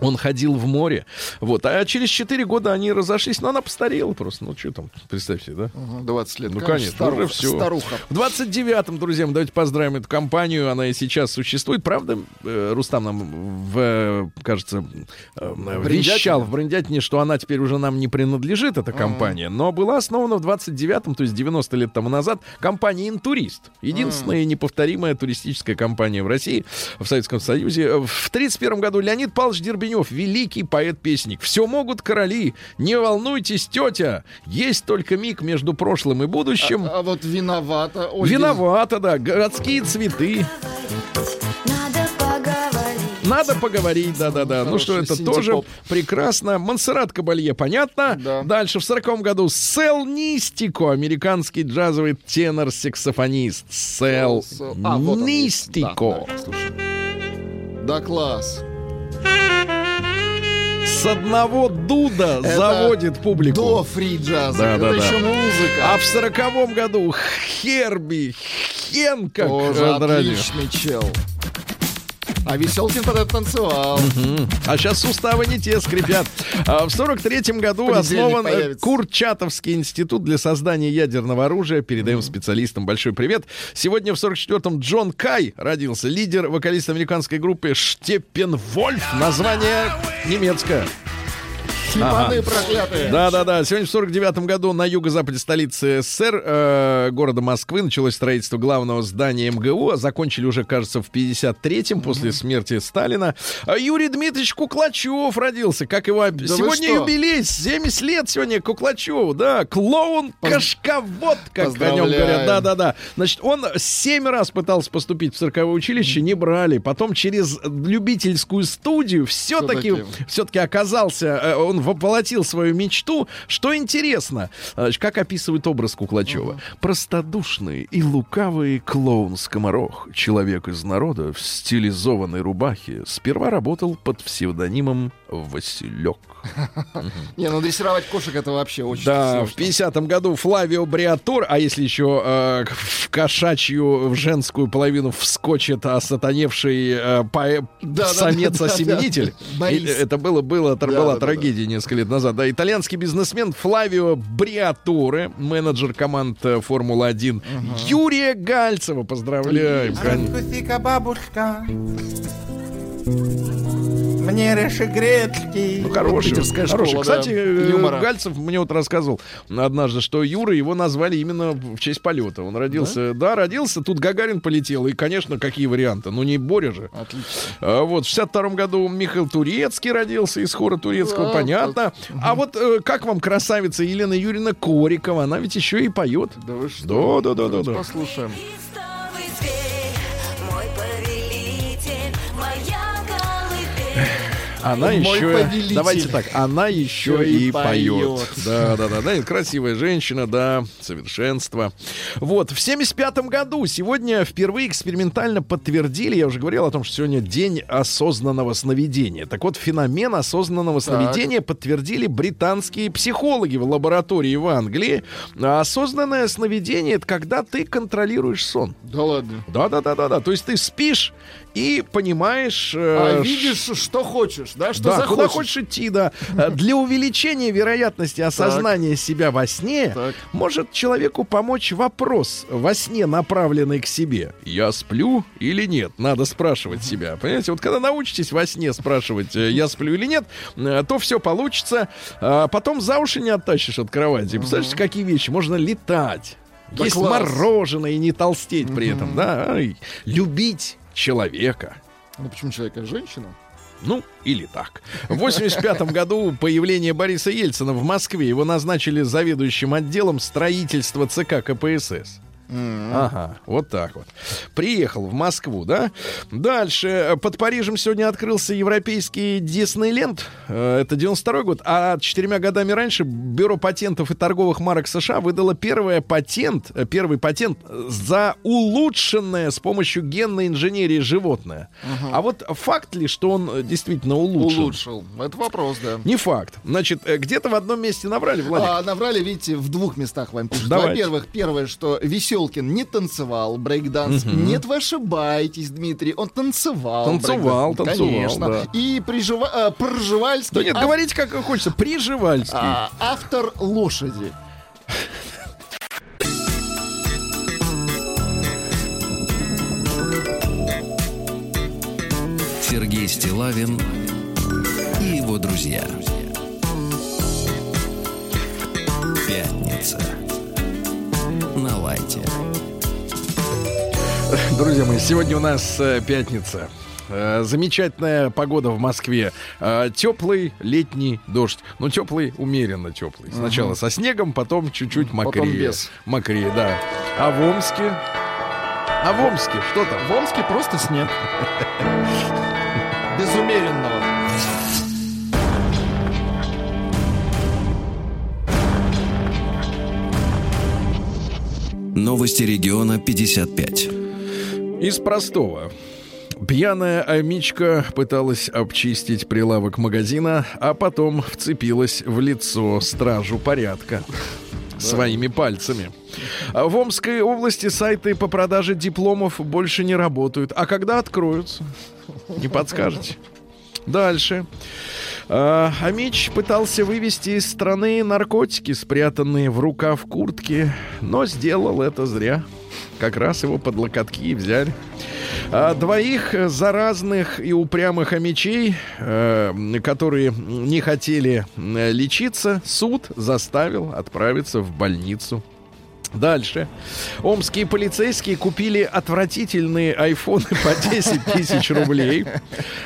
Он ходил в море. Вот. А через 4 года они разошлись. Но она постарела просто. Ну, что там, представьте, да? Ага, 20 лет. Ну, конечно, старуха, уже все. Старуха. В 29-м, друзья, мы давайте поздравим эту компанию. Она и сейчас существует. Правда, э, Рустам нам, в, кажется, э, Бриндятине? вещал в Бриндятине, что она теперь уже нам не принадлежит, эта компания. Но была основана в 29-м, то есть 90 лет тому назад, компания «Интурист». Единственная и неповторимая туристическая компания в России, в Советском Союзе. В 31 году Леонид Павлович Дербенев, великий поэт-песник. «Все могут короли, не волнуйтесь, тетя, есть только миг между прошлым и будущим». А, а вот виновата. Ольга. Виновата, да. Городские цветы. Надо поговорить. Надо поговорить, да-да-да. Ну что, это тоже прекрасно. Монсеррат Кабалье, понятно. Да. Дальше в сороком году Сел Нистико, американский джазовый тенор-саксофонист. Сел А, вот. Нистико. Да, да. Да, класс. С одного дуда Это заводит публику. До фри-джаза. Да, Это да, да. еще музыка. А в сороковом году Херби Хенкок. Тоже на радио. отличный чел. А Веселкин тогда танцевал. А сейчас суставы не те скрипят. А в 43-м году Понедельник основан э, появится. Курчатовский институт для создания ядерного оружия. Передаем специалистам большой привет. Сегодня в 44-м Джон Кай родился. Лидер, вокалист американской группы Штеппенвольф. Название немецкое. Слепаны проклятые. Да-да-да. Сегодня в 49 году на юго-западе столицы СССР, э, города Москвы, началось строительство главного здания МГУ. а Закончили уже, кажется, в 53-м, после смерти Сталина. А Юрий Дмитриевич Куклачев родился. Как его... вы сегодня юбилей. 70 лет сегодня Куклачеву. Да, клоун-кашковод, как о нем говорят. Да-да-да. Значит, он семь раз пытался поступить в цирковое училище, не брали. Потом через любительскую студию все-таки все-таки оказался, э, он воплотил свою мечту. Что интересно, э, как описывает образ Куклачева? Простодушный и лукавый клоун-скоморох, человек из народа в стилизованной рубахе, сперва работал под псевдонимом Василек. Не, ну дрессировать кошек это вообще очень Да, в сложно. 50-м году Флавио Бриатор, а если еще э, в кошачью, в женскую половину вскочит осатаневший э, самец-осеменитель. Это было, было, была трагедия несколько лет назад. Да, итальянский бизнесмен Флавио Бриаторе, менеджер команд э, Формулы-1, Юрия Гальцева, поздравляем. бабушка, мне реши гречки. Ну, хороший. Питерская хороший. школа, да, Кстати, э, юмора. Гальцев мне вот рассказывал однажды, что Юра его назвали именно в честь полета. Он родился, да, родился, тут Гагарин полетел, и, конечно, какие варианты? Ну, не Боря же. Отлично. А вот в 62 году Михаил Турецкий родился из хора турецкого, Да, понятно. А вот э, как вам красавица Елена Юрьевна Корикова? Она ведь еще и поет. Да вы что? Да, да, да, да, да. Послушаем. Истовый Она Мой еще, повелитель. давайте так, она еще и и поет. поет. Да, да, да, да, красивая женщина, да, совершенство. Вот, в 75 году сегодня впервые экспериментально подтвердили, я уже говорил о том, что сегодня день осознанного сновидения. Так вот, феномен осознанного сновидения подтвердили британские психологи в лаборатории в Англии. А осознанное сновидение это когда ты контролируешь сон. Да ладно. Да, да, да, да, да. То есть ты спишь и понимаешь. э, А видишь, что хочешь, да? Что да, захочешь. куда хочешь идти, да. Э, Для увеличения вероятности осознания себя во сне Так. может человеку помочь вопрос во сне, направленный к себе. Я сплю или нет? Надо спрашивать себя. Понимаете, вот когда научитесь во сне спрашивать, э, я сплю или нет, то все получится. А Потом за уши не оттащишь от кровати. Представляете, какие вещи? Можно летать. Да Есть класс. мороженое и не толстеть при этом, да. Любить человека. Ну почему человека? Женщина? Ну, или так. В 85 году появление Бориса Ельцина в Москве. Его назначили заведующим отделом строительства ЦК КПСС. Ага, вот так вот. Приехал в Москву, да? Дальше. Под Парижем сегодня открылся европейский Диснейленд. Э, Это 92 год. А четырьмя годами раньше Бюро патентов и торговых марок США выдало первый патент, э, первый патент за улучшенное с помощью генной инженерии животное. А вот факт ли, что он э, действительно улучшен? Улучшил. Это вопрос, да. Не факт. Значит, где-то в одном месте набрали, Владик. А, наврали, видите, в двух местах вам пишут. Во-первых, первое, что Веселкин не танцевал брейкданс. Нет, вы ошибаетесь, Дмитрий. Он танцевал. Танцевал, танцевал, Конечно. да. И прижива... э, Пржевальский... Да нет, ав- говорите, как хочется. Приживальский. а, автор лошади. Сергей Стилавин и его друзья. Пятница. На лайте. Друзья мои, сегодня у нас э, пятница. Э, Замечательная погода в Москве. Э, Теплый летний дождь. Ну, теплый, умеренно теплый. Сначала со снегом, потом чуть-чуть мокрее. без. Мокрее, да. А в Омске? А в Омске что там? В Омске просто снег. Без умеренного. Новости региона 55. Из простого. Пьяная амичка пыталась обчистить прилавок магазина, а потом вцепилась в лицо стражу порядка своими пальцами. А в Омской области сайты по продаже дипломов больше не работают. А когда откроются? Не подскажете? Дальше. А, Амич пытался вывести из страны наркотики, спрятанные в рукав куртки, но сделал это зря. Как раз его под локотки взяли. А двоих заразных и упрямых хомячей, э, которые не хотели э, лечиться, суд заставил отправиться в больницу. Дальше. Омские полицейские купили отвратительные айфоны по 10 тысяч рублей.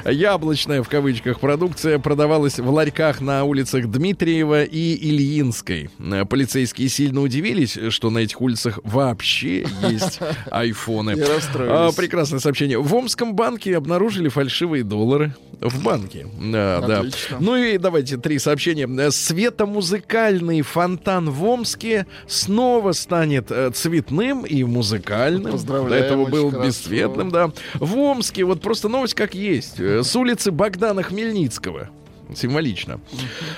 Яблочная, в кавычках, продукция продавалась в ларьках на улицах Дмитриева и Ильинской. Полицейские сильно удивились, что на этих улицах вообще есть айфоны. А, Прекрасное сообщение. В Омском банке обнаружили фальшивые доллары. В банке. Да, да. Ну и давайте три сообщения. Светомузыкальный фонтан в Омске снова станет э, цветным и музыкальным. До этого был хорошо. бесцветным, да. В Омске вот просто новость как есть. Э, С улицы Богдана Хмельницкого. Символично.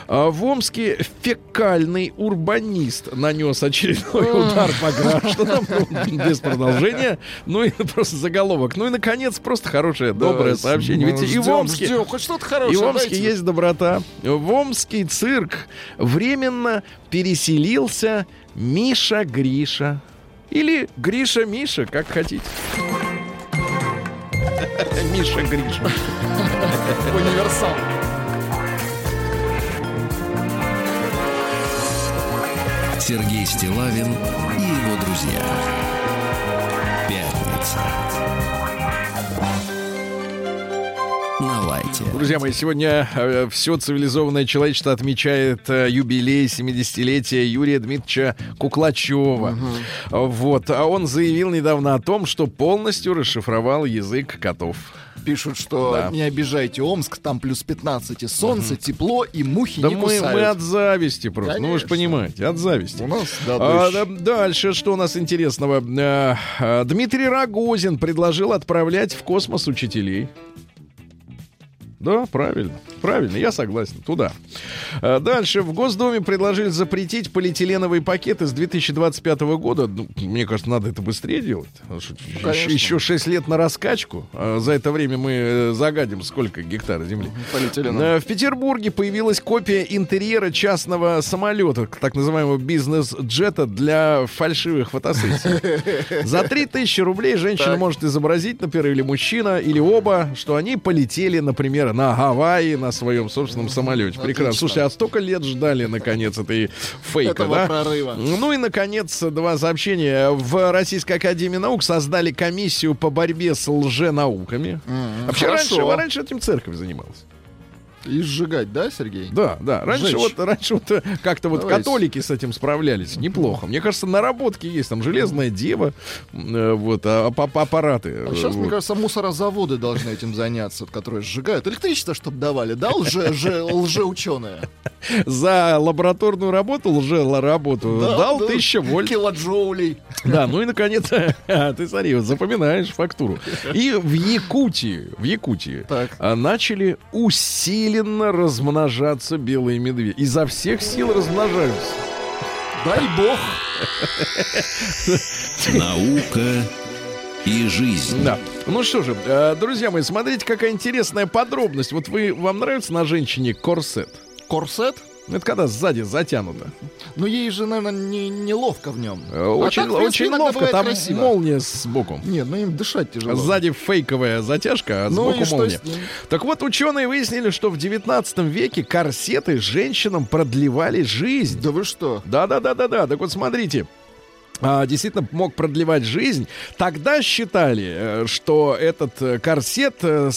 А в Омске фекальный урбанист нанес очередной удар по гражданам. Без продолжения. Ну и просто заголовок. Ну и, наконец, просто хорошее, доброе сообщение. Ведь и в Омске... ждем. Хоть что-то И в Омске есть доброта. В Омский цирк временно переселился Миша Гриша. Или Гриша Миша, как хотите. Миша Гриша. Универсал. Сергей Стилавин и его друзья. Пятница. Лайте. Друзья мои, сегодня все цивилизованное человечество отмечает э, юбилей 70-летия Юрия Дмитриевича Куклачева. Вот. А он заявил недавно о том, что полностью расшифровал язык котов. Пишут, что Да. не обижайте Омск, там плюс 15, и солнце, тепло, и мухи Да не мы, кусают. мы от зависти просто. Ну вы же Конечно. понимаете, от зависти. У нас, да, А, да, дальше, что у нас интересного? Э, э, Дмитрий Рогозин предложил отправлять в космос учителей. Да, правильно. Правильно, я согласен. Туда. А, Дальше. В Госдуме предложили запретить полиэтиленовые пакеты с 2025 года. Ну, мне кажется, надо это быстрее делать. Что конечно. еще, еще 6 лет на раскачку. А За это время мы э, загадим сколько гектаров земли. Э, В Петербурге появилась копия интерьера частного самолета, так называемого бизнес-джета для фальшивых фотосессий. За 3000 рублей женщина Так. может изобразить, например, или мужчина, или оба, что они полетели, например, на Гавайи на своем собственном самолете. Прекрасно. Отлично. Слушай, а столько лет ждали, наконец, этой фейка, Этого да? прорыва. Ну и, наконец, два сообщения. В Российской Академии Наук создали комиссию по борьбе с лженауками. Вообще, хорошо. раньше, раньше этим церковь занималась. И сжигать, да, Сергей? Да, да. Раньше Сжечь. вот, раньше вот э, как-то вот католики с этим справлялись неплохо. Мне кажется, наработки есть. Там железная дева, э, вот, а, ап- аппараты. А сейчас, э, мне вот. кажется, мусорозаводы должны этим заняться, которые сжигают. Электричество, чтобы давали, да, лже, лже, лжеученые? За лабораторную работу, лже-работу Да, дал да. 1000 вольт. Килоджоулей. Да, ну и наконец, ты смотри, вот запоминаешь фактуру. И в Якутии, в Якутии Так. а, начали усиленно размножаться белые медведи. Изо всех сил размножаются. Дай бог. Наука и жизнь. Да. Ну что же, э, друзья мои, смотрите, какая интересная подробность. Вот вы, вам нравится на женщине корсет? Корсет? Это когда сзади затянуто. Ну, ей же, наверное, не, неловко в нем. Э, Очень, а так, принципе, очень ловко, там красиво. молния сбоку. Нет, ну им дышать тяжело. Сзади фейковая затяжка, а Ну сбоку что молния. Так вот, ученые выяснили, что в 19 веке корсеты женщинам продлевали жизнь. Да вы что? Да-да-да-да-да. Так вот, смотрите. А, действительно мог продлевать жизнь. Тогда считали, э, что этот э, корсет э,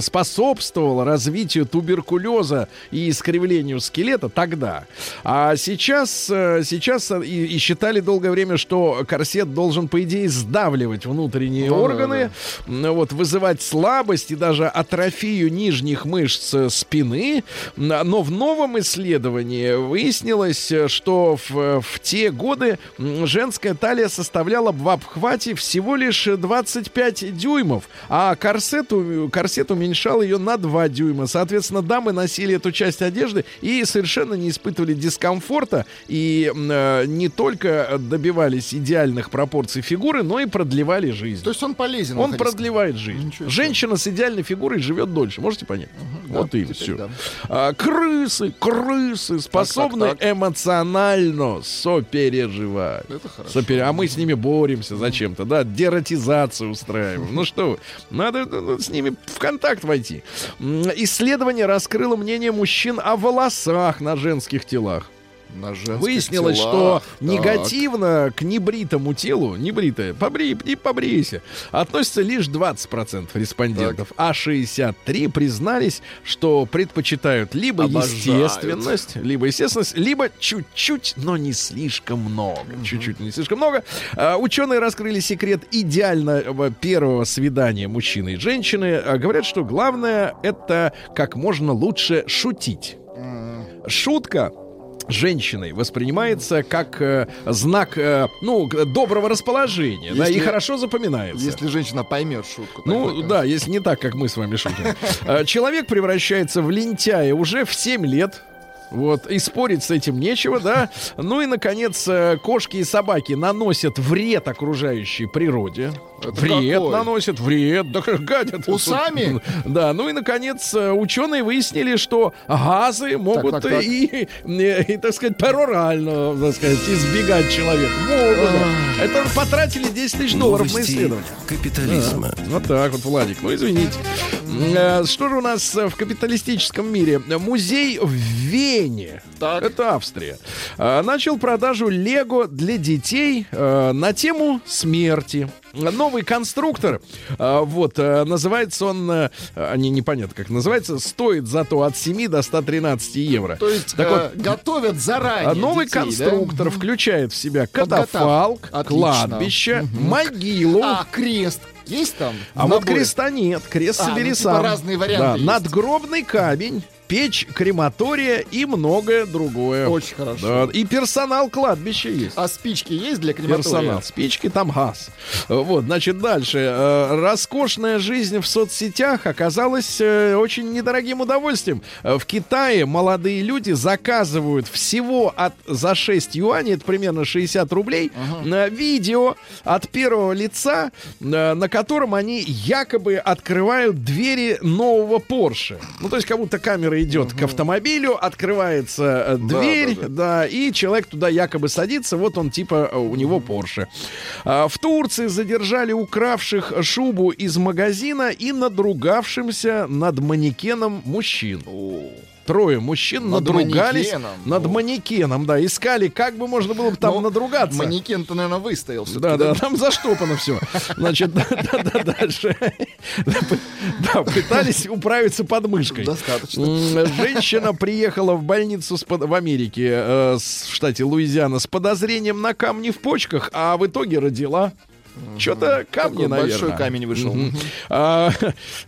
способствовал развитию туберкулеза и искривлению скелета тогда. А сейчас, сейчас и, и считали долгое время, что корсет должен, по идее, сдавливать внутренние Ну да, органы, м, вот, вызывать слабость и даже атрофию нижних мышц спины. Но в новом исследовании выяснилось, что в, в те годы м, женская талия составляла в обхвате всего лишь 25 дюймов, а корсет, корсет уменьшал ее на 2 дюйма. Соответственно, дамы носили эту часть одежды и совершенно не испытывали дискомфорта и э, не только добивались идеальных пропорций фигуры, но и продлевали жизнь. То есть он полезен. Он продлевает жизнь. Ничего. Женщина с идеальной фигурой живет дольше. Можете понять? вот да, и все. да. А, крысы, крысы способны так, так. эмоционально сопереживать. Это хорошо. Сопер- а мы с ними боремся зачем-то, да, дератизацию устраиваем. Ну что, вы, надо ну, с ними в контакт войти. Исследование раскрыло мнение мужчин о волосах на женских телах. На Выяснилось, телах. что Так. негативно к небритому телу, небритое, побри, не побрейся, относится лишь 20% респондентов, а 63 признались, что предпочитают либо Обожают. естественность, либо естественность, либо чуть-чуть, но не слишком много. Чуть-чуть, но не слишком много. А, ученые раскрыли секрет идеального первого свидания мужчины и женщины. А, говорят, что главное это как можно лучше шутить. Шутка женщиной воспринимается как э, знак э, ну доброго расположения, да, и Если- хорошо запоминается. Если женщина поймет шутку. Ну такой, да, если не так, как мы с вами шутим. Э, Человек превращается в лентяя уже в 7 лет. Вот, и спорить с этим нечего, да. Ну и, наконец, э, кошки и собаки наносят вред окружающей природе. Это вред какой? наносят, вред, да как гадят. Усами? Да, ну и, наконец, э, ученые выяснили, что газы могут так, так. И, и, и, так сказать, перорально, так сказать, избегать человека. Могут. да. Это потратили 10 тысяч долларов на исследование. капитализма. Вот так вот, Владик. Ну, извините. Э, Что же у нас э, в капиталистическом мире? Музей в Вене. Так. Это Австрия. э, Начал продажу Лего для детей э, на тему смерти. Новый конструктор, э, вот, э, называется он, э, а, не, непонятно как называется, стоит зато от 7 до 113 евро. То есть Так э, вот, готовят заранее а Новый детей, да? конструктор включает в себя катафалк, кладбище, могилу. А крест есть там? А вот наборе? креста нет, крест А, ну, собери типа сам. разные варианты Да, есть. надгробный камень, печь крематория и многое другое. Очень хорошо. Да, и персонал кладбища есть. А спички есть для крематория? Персонал, спички, там газ. Вот, значит, дальше. Э, Роскошная жизнь в соцсетях оказалась э, очень недорогим удовольствием. Э, В Китае молодые люди заказывают всего от за 6 юаней, это примерно 60 рублей, на видео от первого лица, на котором они якобы открывают двери нового Порше. Ну, то есть, как будто камера идет к автомобилю, открывается э, дверь, да, да, и человек туда якобы садится, вот он типа э, у него Порше. А, В Турции задержали укравших шубу из магазина и надругавшимся над манекеном мужчин. Трое мужчин Над надругались манекеном? над О. манекеном, да, искали, как бы можно было бы там Ну, надругаться. Манекен-то, наверное, выстоял. Да, да, там заштопано все. Значит, да, да, да, дальше. Да, пытались управиться под мышкой. Достаточно. Женщина приехала в больницу в Америке, э, в штате Луизиана, с подозрением на камни в почках, а в итоге родила. Что-то камни, Такой наверное. большой камень вышел. А,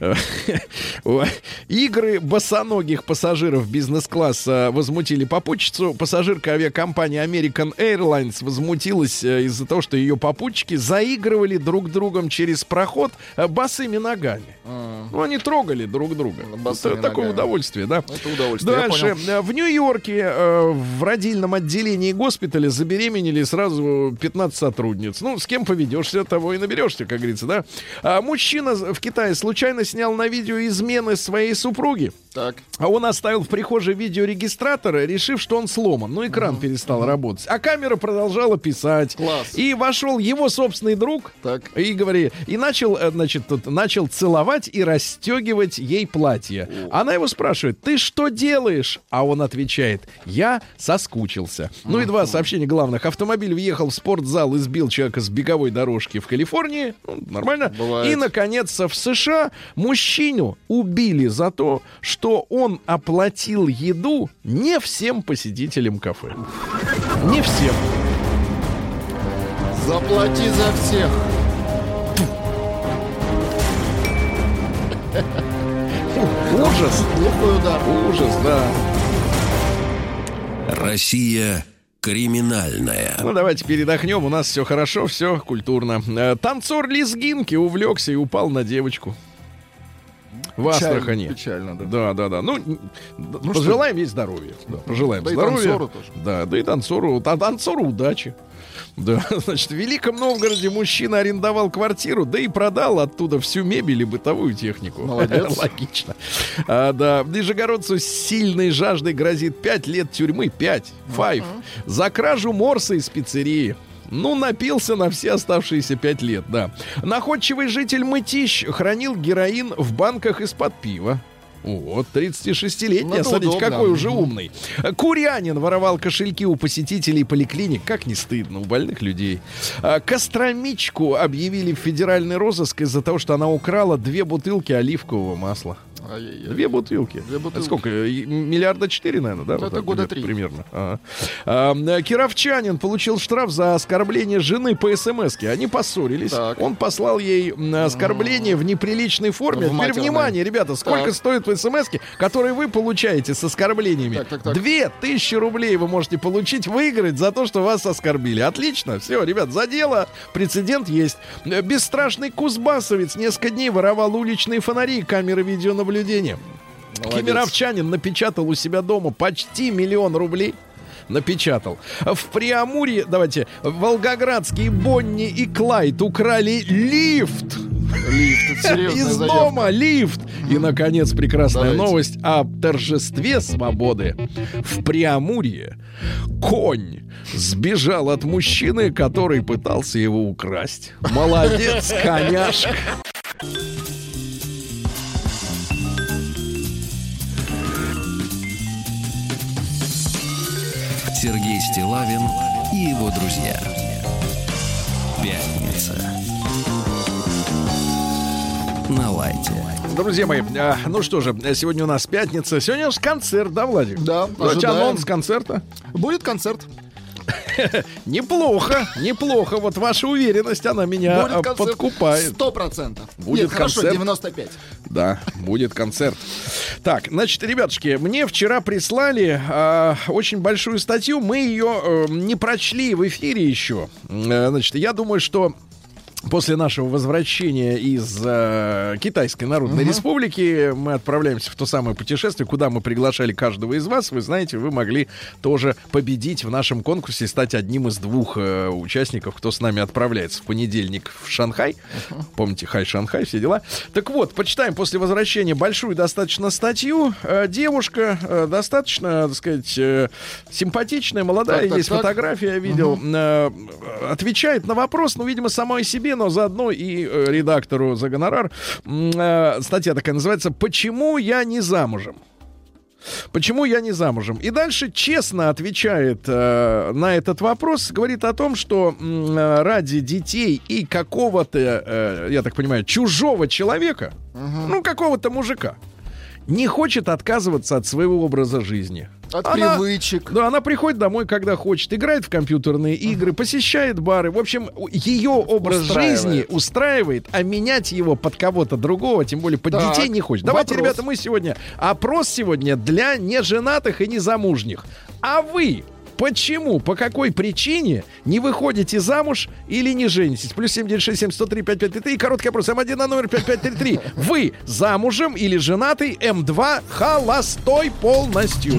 Игры босоногих пассажиров бизнес-класса возмутили попутчицу. Пассажирка авиакомпании American Airlines возмутилась э, из-за того, что ее попутчики заигрывали друг другом через проход э, босыми ногами. Ну, они трогали друг друга. Это такое ногами. удовольствие, да? Это удовольствие, Дальше. В Нью-Йорке э, в родильном отделении госпиталя забеременели сразу 15 сотрудниц. Ну, с кем поведешься, того и наберешься, как говорится, да? А мужчина в Китае случайно снял на видео измены своей супруги. Так. А он оставил в прихожей видеорегистратор, решив, что он сломан. Ну, экран перестал работать. А камера продолжала писать. Класс. И вошел его собственный друг. Так. И говори, и начал, э, значит, начал целовать и расстегивать ей платье. Она его спрашивает, ты что делаешь? А он отвечает, я соскучился. Ну и два сообщения главных. Автомобиль въехал в спортзал и сбил человека с беговой дорожки в Калифорнии. Ну, нормально. Бывает. И, наконец, в США мужчину убили за то, что он оплатил еду не всем посетителям кафе. Не всем. Заплати за всех. Ужас. Глухой удар. Ужас, да. Россия криминальная. Ну, давайте передохнем. У нас все хорошо, все культурно. Э, Танцор лезгинки увлекся и упал на девочку. В Печально, Астрахани. Печально, да. Да, да, да. Ну, н- пожелаем ей здоровья. Да, пожелаем Да и здоровья. танцору тоже. Да, да и танцору, та- танцору удачи. Да, значит, в Великом Новгороде мужчина арендовал квартиру, да и продал оттуда всю мебель и бытовую технику. Молодец. Логично. А, да, нижегородцу с сильной жаждой грозит 5 лет тюрьмы. 5. 5. За кражу морса из пиццерии. Ну, напился на все оставшиеся пять лет, да. Находчивый житель Мытищ хранил героин в банках из-под пива. Вот, 36-летний, Ну, смотрите, удобно. какой уже умный. Курянин воровал кошельки у посетителей поликлиник. Как не стыдно, у больных людей. А, Костромичку объявили в федеральный розыск из-за того, что она украла две бутылки оливкового масла. Ай-яй-яй. Две бутылки. Две бутылки. Это сколько? Миллиарда четыре, наверное, да? Ну, Вот это так года три. Примерно. Ага. А, Кировчанин получил штраф за оскорбление жены по смс-ке. Они поссорились. Так. Он послал ей оскорбление в неприличной форме. В Теперь матерной. внимание, ребята, сколько Так. стоит в смс которые вы получаете с оскорблениями? Так, так, так. Две тысячи рублей вы можете получить, выиграть за то, что вас оскорбили. Отлично. Все, ребят, за дело. Прецедент есть. Э, Бесстрашный кузбассовец несколько дней воровал уличные фонари камеры видеонаблюдения. Молодец. Кемеровчанин напечатал у себя дома почти миллион рублей. Напечатал. В Приамурье, давайте, Волгоградские Бонни и Клайд украли лифт. Лифт, Из заявка. дома лифт. И, наконец, прекрасная Давайте. новость о торжестве свободы. В Приамурье конь сбежал от мужчины, который пытался его украсть. Молодец, коняшка. Сергей Стилавин и его друзья. Пятница. На лайте. Друзья мои, а, ну что же, сегодня у нас пятница. Сегодня у нас концерт, да, Владик? Да, ожидаем. анонс концерта. Будет концерт. Неплохо, неплохо. Вот ваша уверенность, она меня Будет а, концерт. подкупает. Сто процентов. Будет Нет, хорошо, концерт. 95. Да, будет концерт. Так, значит, ребятушки, мне вчера прислали а, очень большую статью. Мы ее э, не прочли в эфире еще. Э, значит, я думаю, что После нашего возвращения из э, Китайской Народной Республики мы отправляемся в то самое путешествие, куда мы приглашали каждого из вас. Вы знаете, вы могли тоже победить в нашем конкурсе, стать одним из двух э, участников, кто с нами отправляется в понедельник в Шанхай. Помните, Хай Шанхай, все дела. Так вот, почитаем после возвращения большую достаточно статью. Э, девушка э, достаточно, так сказать, э, симпатичная, молодая, Так, так, есть так. фотография, я видел. Э, отвечает на вопрос, ну, видимо, самой себе, но заодно и э, редактору за гонорар. Э, статья такая называется «Почему я не замужем?». Почему я не замужем? И дальше честно отвечает э, на этот вопрос, говорит о том, что э, ради детей и какого-то, э, я так понимаю, чужого человека, ну какого-то мужика, не хочет отказываться от своего образа жизни. От Она- привычек. да, она приходит домой, когда хочет, играет в компьютерные игры, посещает бары. В общем, ее образ Устраивает. жизни устраивает, а менять его под кого-то другого, тем более под Так, детей не хочет. Давайте, вопрос. ребята, мы сегодня... Опрос сегодня для неженатых и незамужних. А вы Почему, по какой причине не выходите замуж или не женитесь? Плюс 7967 103 5533 и короткий вопрос М1 на номер 5533. Вы замужем или женатый? М2 холостой полностью.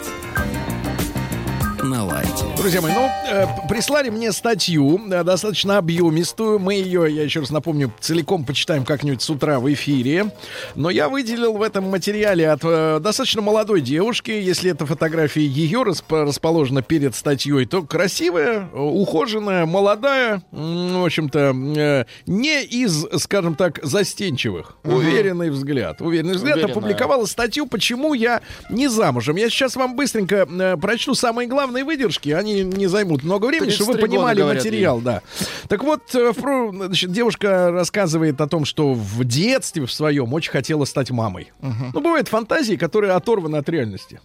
На лайте. Друзья мои, ну, э, прислали мне статью, э, достаточно объемистую. Мы ее, я еще раз напомню, целиком почитаем как-нибудь с утра в эфире. Но я выделил в этом материале от э, достаточно молодой девушки, если эта фотография ее расп- расположена перед статьей, то красивая, ухоженная, молодая, в общем-то, э, не из, скажем так, застенчивых. Уверенный взгляд. Уверенный взгляд. Уверенная. Опубликовала статью, почему я не замужем. Я сейчас вам быстренько э, прочту самые главные выдержки. Они не займут много времени, чтобы вы 33 года, понимали говорят материал, да. Так вот, э, значит, девушка рассказывает о том, что в детстве в своем очень хотела стать мамой. Ну, бывают фантазии, которые оторваны от реальности.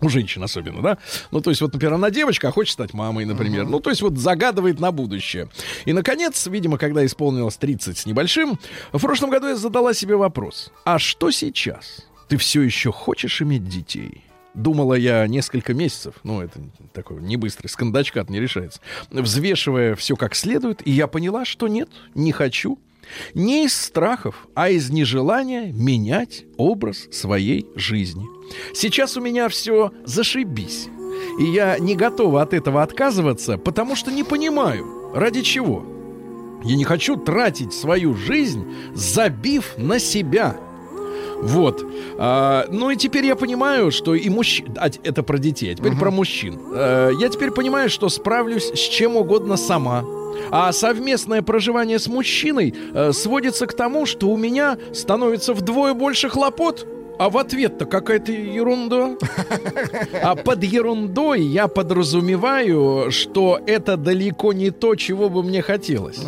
У женщин особенно, да? Ну, то есть, вот, например, она девочка, а хочет стать мамой, например. Ну, то есть, вот загадывает на будущее. И, наконец, видимо, когда исполнилось 30 с небольшим, в прошлом году я задала себе вопрос. А что сейчас? Ты все еще хочешь иметь детей? Думала я несколько месяцев, ну, это такой не быстрый, с кондачка не решается, взвешивая все как следует, и я поняла, что нет, не хочу. Не из страхов, а из нежелания менять образ своей жизни. Сейчас у меня все зашибись. И я не готова от этого отказываться, потому что не понимаю, ради чего. Я не хочу тратить свою жизнь, забив на себя. Вот. А, ну и теперь я понимаю, что и мужчин... А, это про детей, а теперь про мужчин. А, я теперь понимаю, что справлюсь с чем угодно сама. А совместное проживание с мужчиной э, сводится к тому, что у меня становится вдвое больше хлопот. А в ответ-то какая-то ерунда. А под ерундой я подразумеваю, что это далеко не то, чего бы мне хотелось.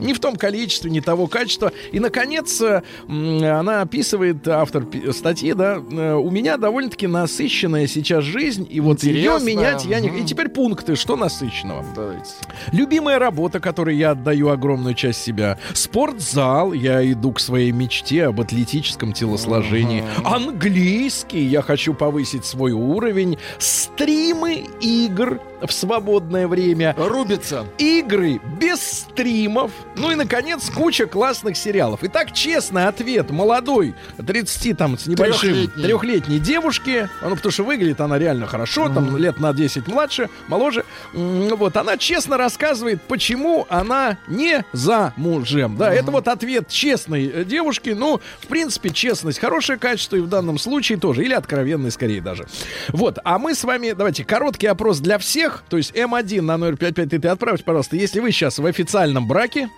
Не в том количестве, не того качества. И, наконец, э, она описывает, автор статьи, да, э, у меня довольно-таки насыщенная сейчас жизнь, и вот ее менять я не... И теперь пункты, что насыщенного. Давайте. Любимая работа, которой я отдаю огромную часть себя. Спортзал, я иду к своей мечте об атлетическом телосложении. Английский, я хочу повысить свой уровень. Стримы игр в свободное время. Рубится. Игры без стримов. Ну и, наконец, куча классных сериалов. Итак, честный ответ молодой, 30 там с небольшим, Трехлетней. девушки. Ну, потому что выглядит она реально хорошо, там лет на 10 младше, моложе. Вот, она честно рассказывает, почему она не замужем. Да, это вот ответ честной э, девушки. Ну, в принципе, честность хорошее качество, и в данном случае тоже. Или откровенный, скорее даже. Вот, а мы с вами, давайте, короткий опрос для всех. То есть М1 на номер 55 ты отправь, пожалуйста, если вы сейчас в официальном браке,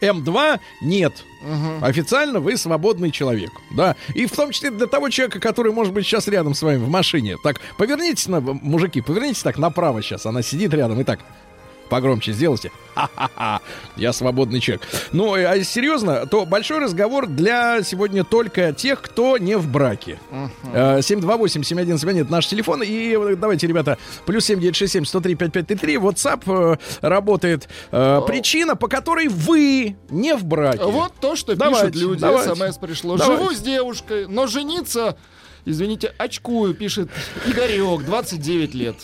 М2 нет. Официально вы свободный человек. Да. И в том числе для того человека, который может быть сейчас рядом с вами в машине. Так, повернитесь на, мужики, повернитесь так направо сейчас. Она сидит рядом и так. Погромче сделайте. Ха-ха-ха. Я свободный человек. Ну, а серьезно, то большой разговор для сегодня только тех, кто не в браке. Э, 728-7171 это наш телефон. И э, давайте, ребята, плюс 7967 103 5533. WhatsApp э, работает. Э, Причина, по которой вы не в браке. Вот то, что Давайте, пишут люди. давайте. СМС пришло. Давайте. Живу с девушкой, но жениться, извините, очкую, пишет Игорек, 29 лет.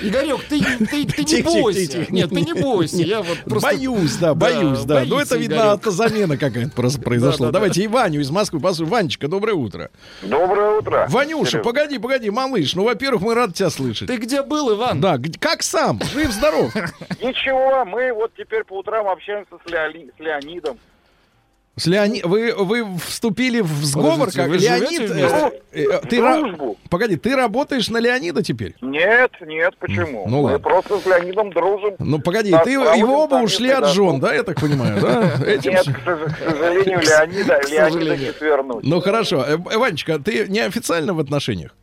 Игорек, ты, ты, ты не бойся. Нет, ты не бойся. Я вот просто... Боюсь, да, боюсь, да. Ну, боится это, видно, Игорек. автозамена какая-то просто произошла. Да, да, Давайте и Ваню из Москвы послушаем. Ванечка, доброе утро. Доброе утро. Ванюша, погоди, погоди, малыш. Ну, во-первых, мы рады тебя слышать. Ты где был, Иван? Да, как сам? Жив-здоров. Ничего, мы вот теперь по утрам общаемся с Леонидом. С Леони... вы, вы вступили в сговор, Подождите, как вы Леонид. э, э, э, ты ра-. Погоди, ты работаешь на Леонида теперь? Нет, нет, почему? Ну, мы ладно. просто с Леонидом дружим. Ну, погоди, Да, ты и вы оба ушли от жен, да, я так понимаю, да? Нет, к сож- к сожалению, Леонида, Леонида сожалению. не свернуть. Ну, хорошо. Э, э, Ванечка, ты неофициально в отношениях?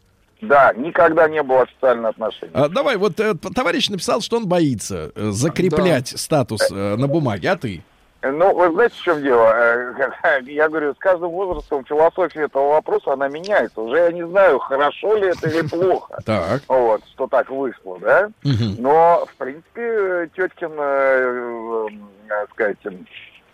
Да, никогда не было официальных отношений. А, давай, вот э, товарищ написал, что он боится э, закреплять статус э, на бумаге, а ты? Ну, вы знаете, в чем дело? Э, Я говорю, с каждым возрастом философия этого вопроса, она меняется. Уже я не знаю, хорошо ли это или плохо. Так. Вот, что так вышло, да? Но, в принципе, теткин, э, э, сказать,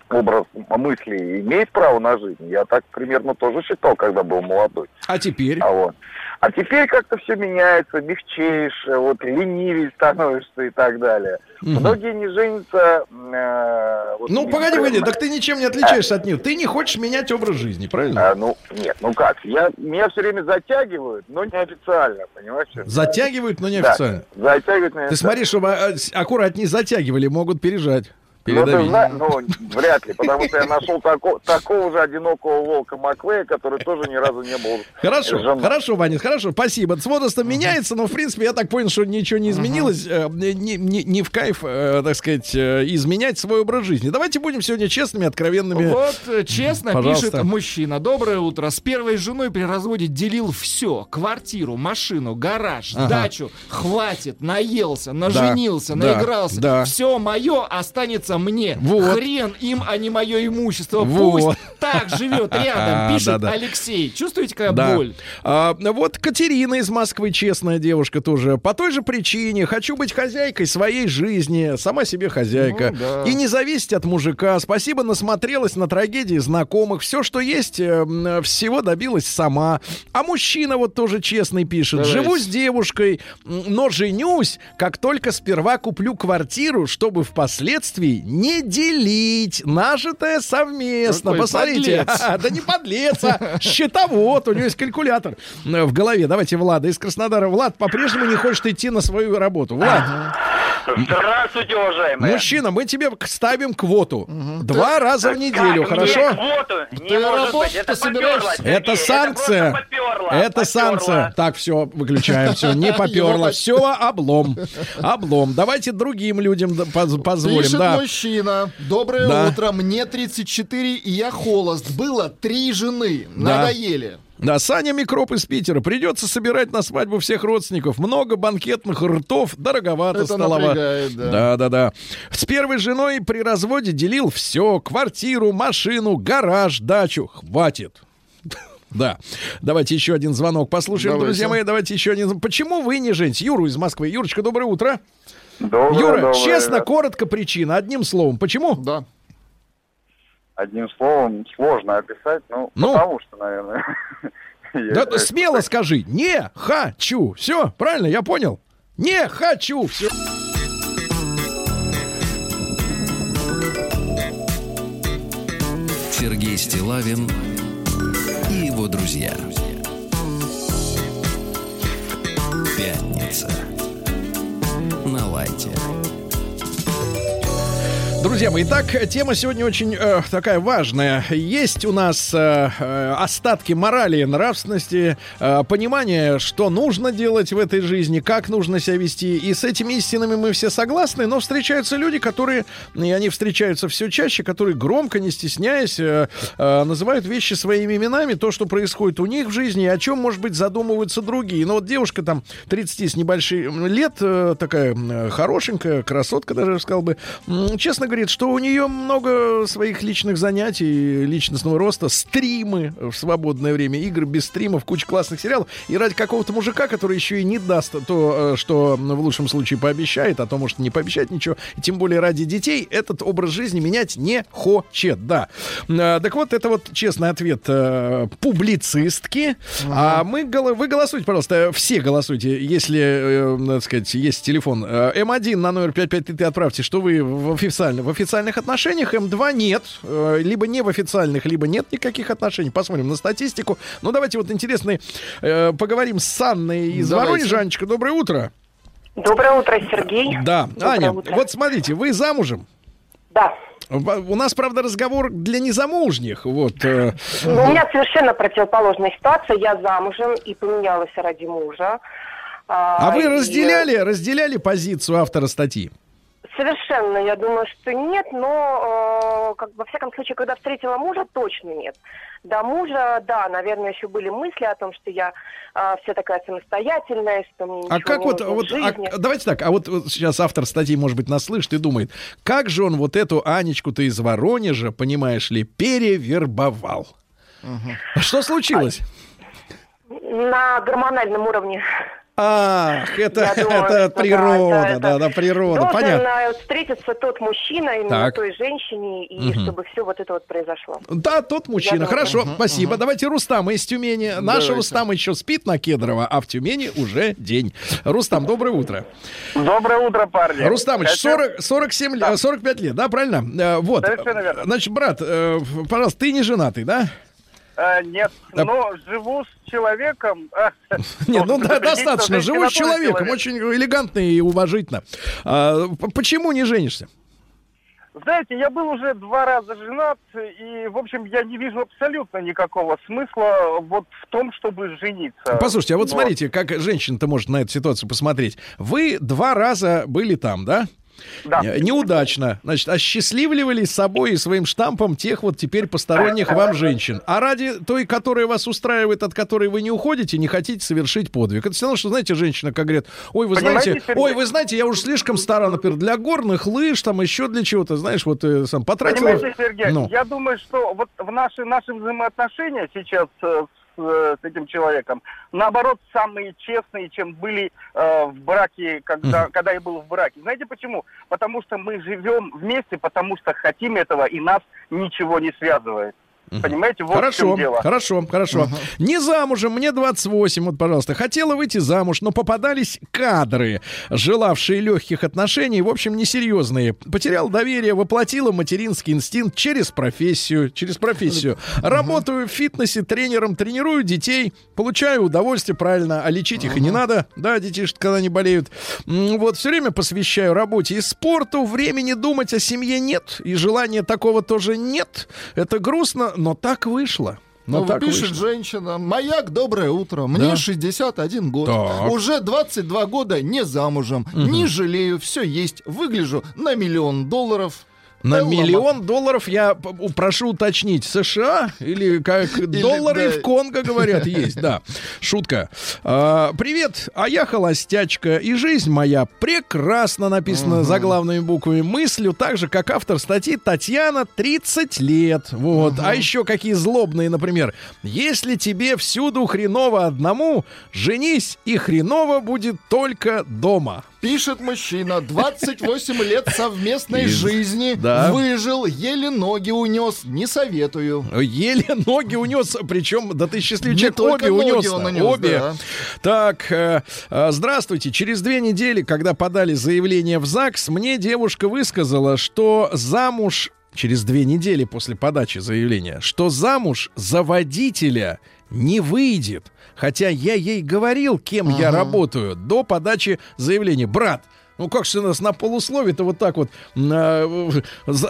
образ мысли имеет право на жизнь. Я так примерно тоже считал, когда был молодой. А теперь? А, вот. а теперь как-то все меняется, мягчеешь, вот ленивее становишься и так далее. Мгм. Многие не женятся... э, вот Ну, не- погоди, погоди, так ты ничем не отличаешься от них. Ты не хочешь менять образ жизни, правильно? А, ну, нет, ну как, я, меня все время затягивают, но не официально, понимаешь? Затягивают, но Да, неофициально. затягивают меня. Ты смотри, чтобы а, аккуратнее затягивали, могут пережать. Ну, ты Передавить. ну, вряд ли, потому что я нашел тако- такого же одинокого волка Маклея, который тоже ни разу не был Хорошо, женат. хорошо, Ваня, хорошо, спасибо. С возрастом меняется, но в принципе я так понял, что ничего не изменилось. Э, Не, не- не в кайф, э, так сказать, э, изменять свой образ жизни. Давайте будем сегодня честными, откровенными. Вот честно Пожалуйста. пишет мужчина. Доброе утро. С первой женой при разводе делил все. Квартиру, машину, гараж, Ага. дачу. Хватит, наелся, наженился, да, наигрался. да. Все мое останется мне. Вот. Хрен им, а не мое имущество. Вот. Пусть так живет рядом, пишет. Алексей. Чувствуете, какая Да. боль? А, вот Катерина из Москвы, честная девушка тоже. По той же причине. Хочу быть хозяйкой своей жизни. Сама себе хозяйка. Ну, да. И не зависеть от мужика. Спасибо, насмотрелась на трагедии знакомых. Все, что есть, э, всего добилась сама. А мужчина вот тоже честный пишет. Давайте. Живу с девушкой, но женюсь, как только сперва куплю квартиру, чтобы впоследствии не делить, нажитое совместно. Какой Посмотрите. Да не подлец, а счетовод, у него есть калькулятор э, в голове. Давайте Влада из Краснодара. Влад по-прежнему не хочет идти на свою работу. Влад, Здравствуйте, уважаемые. мужчина, мы тебе ставим квоту. Два раза в неделю, хорошо? Ты работать-то собираешься? Это санкция. Это санкция. Так, все, выключаем. Все, не поперло. Все, облом. Облом. Давайте другим людям да, поз- позволим. Пишет Да. мужчина. Доброе Да. утро. Мне 34, и я холост. Было три жены. Да. Надоели. Да, Саня Микроп из Питера. Придется собирать на свадьбу всех родственников. Много банкетных ртов. Дороговато Это напрягает, да. да, да, да. С первой женой при разводе делил все. Квартиру, машину, гараж, дачу. Хватит. Да. Давайте еще один звонок послушаем, Давайте. друзья мои. Давайте еще один. Почему вы не женитесь? Юру из Москвы. Юрочка, доброе утро. Доброе, Юра, доброе. честно, коротко причина, одним словом. Почему? Да. Одним словом, сложно описать, ну, Ну? потому что, наверное... Да, смело скажи. Не хочу. Все, правильно, я понял. Не хочу. Все. Сергей Стилавин и его друзья. Пятница. На лайте. Друзья мои, итак, тема сегодня очень э, такая важная. Есть у нас э, э, остатки морали нравственности, э, понимание, что нужно делать в этой жизни, как нужно себя вести. И с этими истинами мы все согласны, но встречаются люди, которые, и они встречаются все чаще, которые громко, не стесняясь, э, э, называют вещи своими именами, то, что происходит у них в жизни, о чем, может быть, задумываются другие. Но вот девушка там 30 с небольшим лет, э, такая э, хорошенькая, красотка даже, сказал бы, честно говорит, что у нее много своих личных занятий, личностного роста, стримы в свободное время, игры без стримов, куча классных сериалов. И ради какого-то мужика, который еще и не даст то, э, что в лучшем случае пообещает, а то может не пообещать ничего, и тем более ради детей, этот образ жизни менять не хочет, да. Э, Так вот, это вот честный ответ э, публицистки. А мы, гол- вы голосуйте, пожалуйста, все голосуйте, если, надо сказать, есть телефон. Э, М1 на номер 5533 отправьте, что вы в, официально, в официальных отношениях, М2 нет, э, либо не в официальных, либо нет никаких отношений. Посмотрим на статистику. Ну, давайте вот интересно э, поговорим с Анной из Давайте. Воронежа. Анечка, доброе утро. Доброе утро, Сергей. Да, Доброе Аня, утро. вот смотрите, вы замужем? Да. У нас, правда, разговор для незамужних. Вот. э, Но у меня совершенно противоположная ситуация. Я замужем и поменялась ради мужа. А вы и- разделяли, разделяли позицию автора статьи? Совершенно, я думаю, что нет, но э, как, во всяком случае, когда встретила мужа, точно нет. До мужа, да, наверное, еще были мысли о том, что я э, вся такая самостоятельная, что мне А как не вот, вот а, давайте так, а вот, вот сейчас автор статьи, может быть, нас слышит и думает, как же он вот эту Анечку-то из Воронежа, понимаешь ли, перевербовал? А Что случилось? На гормональном уровне. Ах, это, Я думаю, это что природа, да, это- да, да, природа, Должен понятно. э, встретиться тот мужчина именно Так. той женщине, и Мгм. чтобы все вот это вот произошло. Да, тот мужчина. думаю, Хорошо, мгм, спасибо. Давайте Рустама из Тюмени. Наш Давайте. Рустам еще спит на Кедрово, а в Тюмени уже день. Рустам, доброе утро. Доброе утро, парни. Рустамыч, Хочу- 40, 47, лет, 45 лет, да, правильно? Э, Вот. Совершенно верно. Значит, брат, э, пожалуйста, ты не женатый, да? Э, нет, А- но живу с человеком... э, Нет, ну да, достаточно. Живу с человеком, человек. очень элегантно и уважительно. А, почему не женишься? Знаете, я был уже два раза женат, и, в общем, я не вижу абсолютно никакого смысла вот в том, чтобы жениться. Послушайте, а вот Вот. смотрите, как женщина-то может на эту ситуацию посмотреть. Вы два раза были там, да? Да. Э, Неудачно. Значит, осчастливливали собой и своим штампом тех вот теперь посторонних вам женщин. А ради той, которая вас устраивает, от которой вы не уходите, не хотите совершить подвиг. Это все равно, что, знаете, женщина, как говорят, ой, вы Понимаете, знаете, Сергей? ой, вы знаете, я уж слишком стара, например, для горных лыж, там еще для чего-то, знаешь, вот э, сам потратила. Понимаете, Сергей, Ну. я думаю, что вот в наши, наши взаимоотношения сейчас э, с, э, с этим человеком, наоборот, самые честные, чем были э, в браке, когда, когда я был в браке. Знаете почему? Потому что мы живем вместе, потому что хотим этого, и нас ничего не связывает. Понимаете, вот в Хорошо, чем дело. хорошо, хорошо. Не замужем, мне 28, вот, пожалуйста. Хотела выйти замуж, но попадались кадры, желавшие легких отношений, в общем, несерьезные. Потерял доверие, воплотила материнский инстинкт через профессию, через профессию. Работаю в фитнесе тренером, тренирую детей, получаю удовольствие, правильно, а лечить их и не надо, да, детишки, когда они болеют. Вот, все время посвящаю работе и спорту, времени думать о семье нет, и желания такого тоже нет. Это грустно, но так вышло. Но Ну, так пишет вышло. женщина, маяк, доброе утро, мне Да. 61 год, Так. уже 22 года не замужем, не жалею, все есть, выгляжу на миллион долларов. На миллион долларов я прошу уточнить, США или как доллары да. в Конго говорят есть, да. Шутка. А, привет, а я холостячка, и жизнь моя прекрасно написана заглавными буквами. Мыслю так же, как автор статьи Татьяна 30 лет. Вот. А еще какие злобные, например. Если тебе всюду хреново одному, женись, и хреново будет только дома. Пишет мужчина, 28 лет совместной Из- жизни, Да. выжил, еле ноги унес, не советую. Еле ноги унес, причем, да ты счастливый человек, обе унес. обе. да. Так, э, э, здравствуйте. Через две недели, когда подали заявление в ЗАГС, мне девушка высказала, что замуж через две недели после подачи заявления, что замуж за водителя не выйдет. Хотя я ей говорил, кем я работаю до подачи заявления. Брат, ну как же ты нас на полусловие-то вот так вот м, а,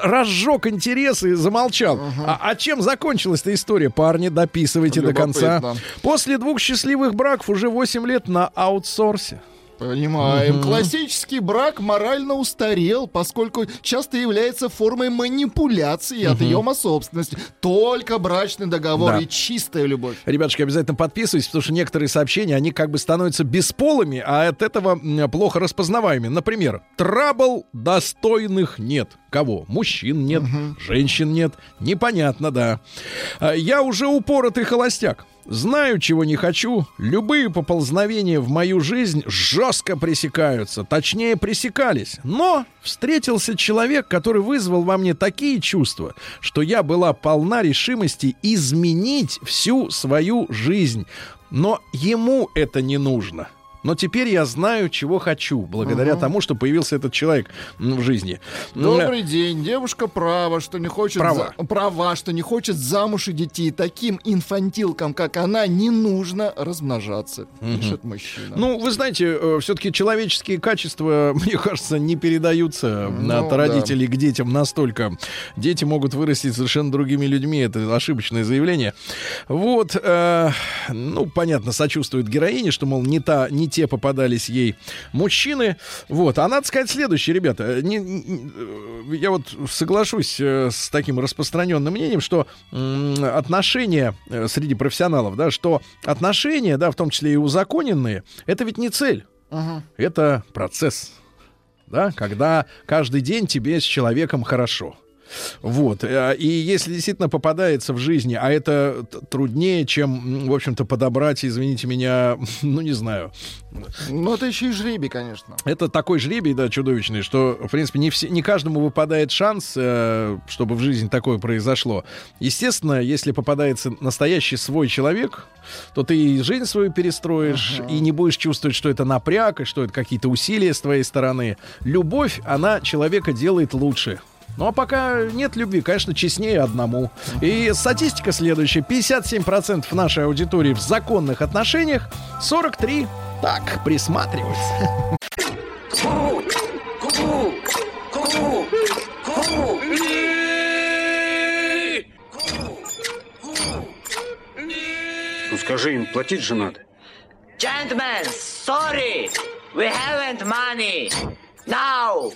разжег интерес и замолчал. А, а чем закончилась-то история? Парни, дописывайте до конца. Любопытно. После двух счастливых браков уже 8 лет на аутсорсе. Понимаем. Классический брак морально устарел, поскольку часто является формой манипуляции и отъема собственности. Только брачный договор Да. и чистая любовь. Ребятушки, обязательно подписывайтесь, потому что некоторые сообщения, они как бы становятся бесполыми, а от этого плохо распознаваемыми. Например, трабл достойных нет. Кого? Мужчин нет, женщин нет. Непонятно, да. А, Я уже упоротый холостяк. Знаю, чего не хочу. Любые поползновения в мою жизнь жестко пресекаются. Точнее, пресекались. Но встретился человек, который вызвал во мне такие чувства, что я была полна решимости изменить всю свою жизнь. Но ему это не нужно. Но теперь я знаю, чего хочу, благодаря тому, что появился этот человек в жизни. Добрый день. Девушка права, что не хочет Права. за- права, что не хочет замуж и детей. Таким инфантилкам, как она, не нужно размножаться. Пишет мужчина. Ну, вы знаете, все-таки человеческие качества, мне кажется, не передаются Ну, от да. родителей к детям настолько. Дети могут вырасти совершенно другими людьми. Это ошибочное заявление. Вот, э, ну, понятно, сочувствует героине, что, мол, не, та, не те попадались ей мужчины. Вот, а надо сказать следующее, ребята. Не- не- э, я вот соглашусь э, с таким распространенным мнением, что отношения э, среди профессионалов, да, что отношения, да, в том числе и узаконенные, это ведь не цель. Это процесс. Да, когда каждый день тебе с человеком хорошо. Вот. э, И если действительно попадается в жизни, а это труднее, чем, в общем-то, подобрать, извините меня, ну, не знаю. Ну, это еще и жребий, конечно. Это такой жребий, да, чудовищный, что, в принципе, не, все, не каждому выпадает шанс, э, чтобы в жизни такое произошло. Естественно, если попадается настоящий свой человек, то ты и жизнь свою перестроишь, и не будешь чувствовать, что это напряг, и что это какие-то усилия с твоей стороны. Любовь, она человека делает лучше. Ну а пока нет любви, конечно, честнее одному. И статистика следующая. 57% нашей аудитории в законных отношениях, 43% так, присматривается. Ну скажи им, платить же надо. Gentlemen, sorry, we haven't money. Now.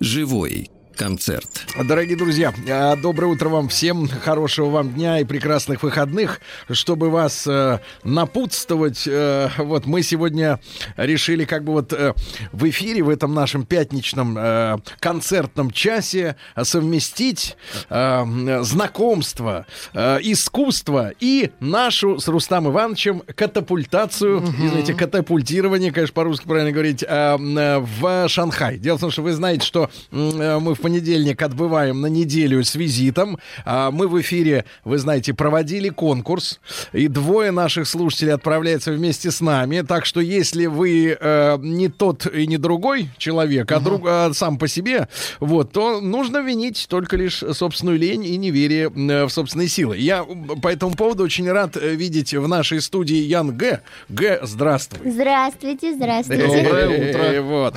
Живой концерт. Дорогие друзья, а, доброе утро вам всем, хорошего вам дня и прекрасных выходных. Чтобы вас э, напутствовать, э, вот мы сегодня решили как бы вот э, в эфире, в этом нашем пятничном э, концертном часе совместить э, знакомство, э, искусство и нашу с Рустам Ивановичем катапультацию, извините, катапультирование, конечно, по-русски правильно говорить, э, э, в Шанхай. Дело в том, что вы знаете, что э, мы в понедельник отбываем на неделю с визитом. А, Мы в эфире, вы знаете, проводили конкурс, и двое наших слушателей отправляются вместе с нами. Так что если вы э, не тот и не другой человек, а, друг, а сам по себе, вот, то нужно винить только лишь собственную лень и неверие э, в собственные силы. Я по этому поводу очень рад э, видеть в нашей студии Ян Г. Г, здравствуй. Здравствуйте, здравствуйте. Э, Вот.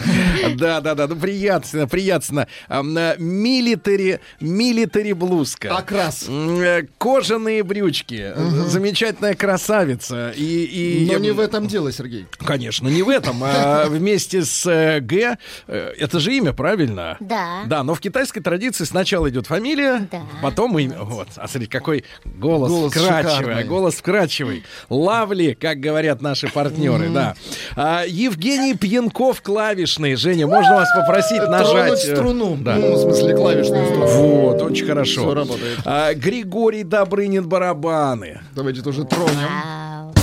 Да, да, да. Ну, приятно, приятно. Милитари, милитари блузка. Окрас. М, э, Кожаные брючки. Замечательная красавица. И, и... Но не в этом дело, Сергей. Конечно, не в этом, а вместе с э, Г. э, Это же имя, правильно? Да. Да, но в китайской традиции сначала идет фамилия, Да. потом имя. Вот, а смотри, какой голос, Голос вкрадчивый, шикарный. голос вкрадчивый. Лавли, как говорят наши партнеры, да. А, Евгений Пьянков клавишный. Женя, можно вас попросить нажать? Струну. Да. Ну, в смысле, клавишную струну. Вот, очень хорошо. Всё работает. А, Григорий Добрынин барабаны. Давайте тоже тронем.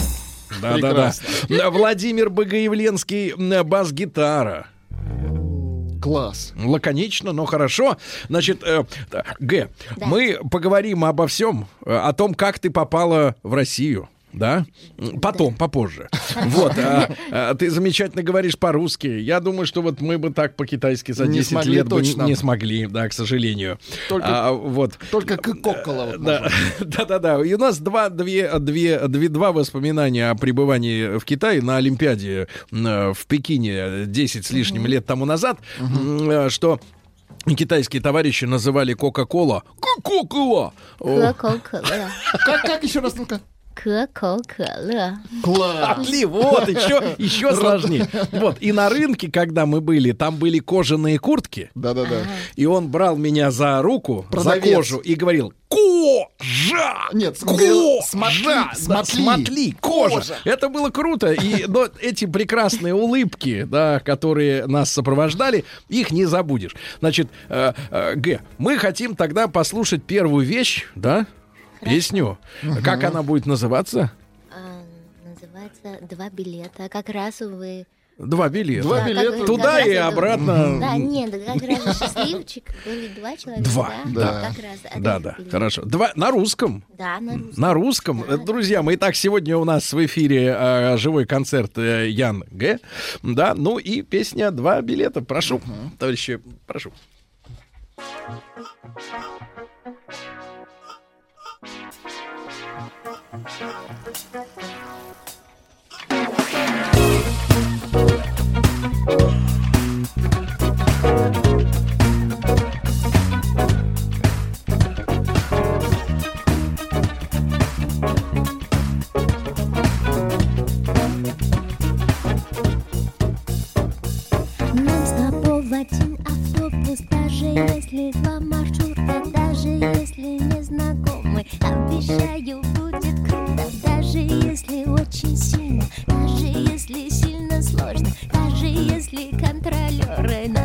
Да, да, да. Владимир Богоявленский бас-гитара. Класс. Лаконично, но хорошо. Значит, э, Г, Да. мы поговорим обо всем, э, о том, как ты попала в Россию. Да? Потом, попозже. Вот. а, а, ты замечательно говоришь по-русски. Я думаю, что вот мы бы так по-китайски за Не 10 смогли лет бы не- точно. не смогли, да, к сожалению. Только- А, вот. Только кокола вот Да, да, да, да. И у нас два, две, две, две, два воспоминания о пребывании в Китае на Олимпиаде м, в Пекине 10 с лишним лет тому назад, э, что китайские товарищи называли Кока-Кола Кока-Кола. Кока-кола. Как, как еще раз, ну-ка? Кока-кола. Класс. Отли, вот, еще, еще сложнее. Вот, и на рынке, когда мы были, там были кожаные куртки, Да-да-да. и он брал меня за руку, Продавец. за кожу и говорил «Кожа!» Нет, Кожа! смотри, кожа. Кожа. Это было круто. И но эти прекрасные улыбки, да, которые нас сопровождали, их не забудешь. Значит, э, э, Г, мы хотим тогда послушать первую вещь, да, песню. Как она будет называться? А, Называется «Два билета». Как раз вы... Два билета. Два Да, билета. как- Туда как и обратно. Да, нет, как раз счастливчик. Были два человека, Два, да? да. Как раз Да, да, билет. хорошо. Два на русском. Да, на русском. На русском. Э, Друзья, мы итак, сегодня у нас в эфире э, живой концерт э, Ян Г. Да, ну и песня «Два билета». Прошу, товарищи, прошу. С если два маршрута, даже если не знакомы, обещаю, очень сильно, даже если сильно сложно, даже если контролеры нас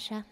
Гаша.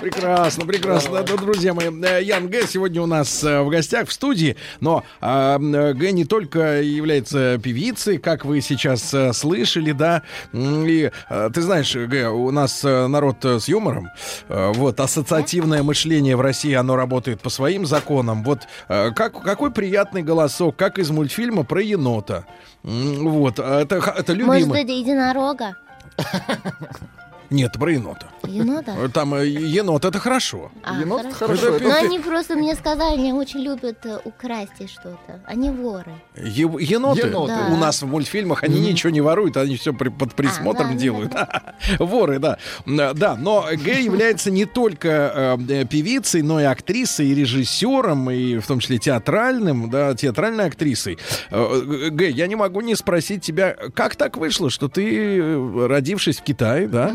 Прекрасно, прекрасно. Да, друзья мои, э, Ян Г. сегодня у нас э, в гостях в студии, но а, э, Г не только является певицей, как вы сейчас слышали, да, и ты знаешь, Г, у нас народ с юмором, вот, ассоциативное мышление в России, оно работает по своим законам, вот, как, какой приятный голосок, как из мультфильма про енота, вот, а это, это Может любимый. быть, единорога? Нет, про енота. Енота? Там э, енот, это хорошо. А, Енот хорошо. хорошо, Но это- они просто мне сказали, они очень любят э, украсть что-то. Они воры. Е- еноты? Еноты. Да. У нас в мультфильмах они ничего не воруют, они все под присмотром А, да, делают. Воры, да. М, Да, но Г является не только э, певицей, но и актрисой, и режиссером, и в том числе театральным, да, театральной актрисой. Э, Г, я не могу не спросить тебя, как так вышло, что ты, э, родившись в Китае, да,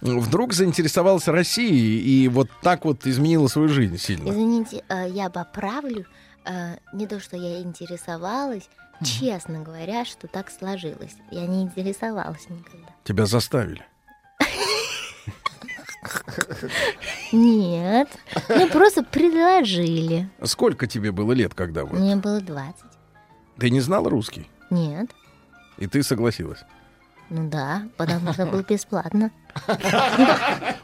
вдруг заинтересовалась Россией и вот так вот изменила свою жизнь сильно? Извините, э, я поправлю. Э, Не то, что я интересовалась, честно говоря, что так сложилось. Я не интересовалась никогда. Тебя заставили. Нет, мне просто предложили. Сколько тебе было лет, когда вы? Мне было 20. Ты не знал русский? Нет, И ты согласилась? Ну да, потому что было бесплатно.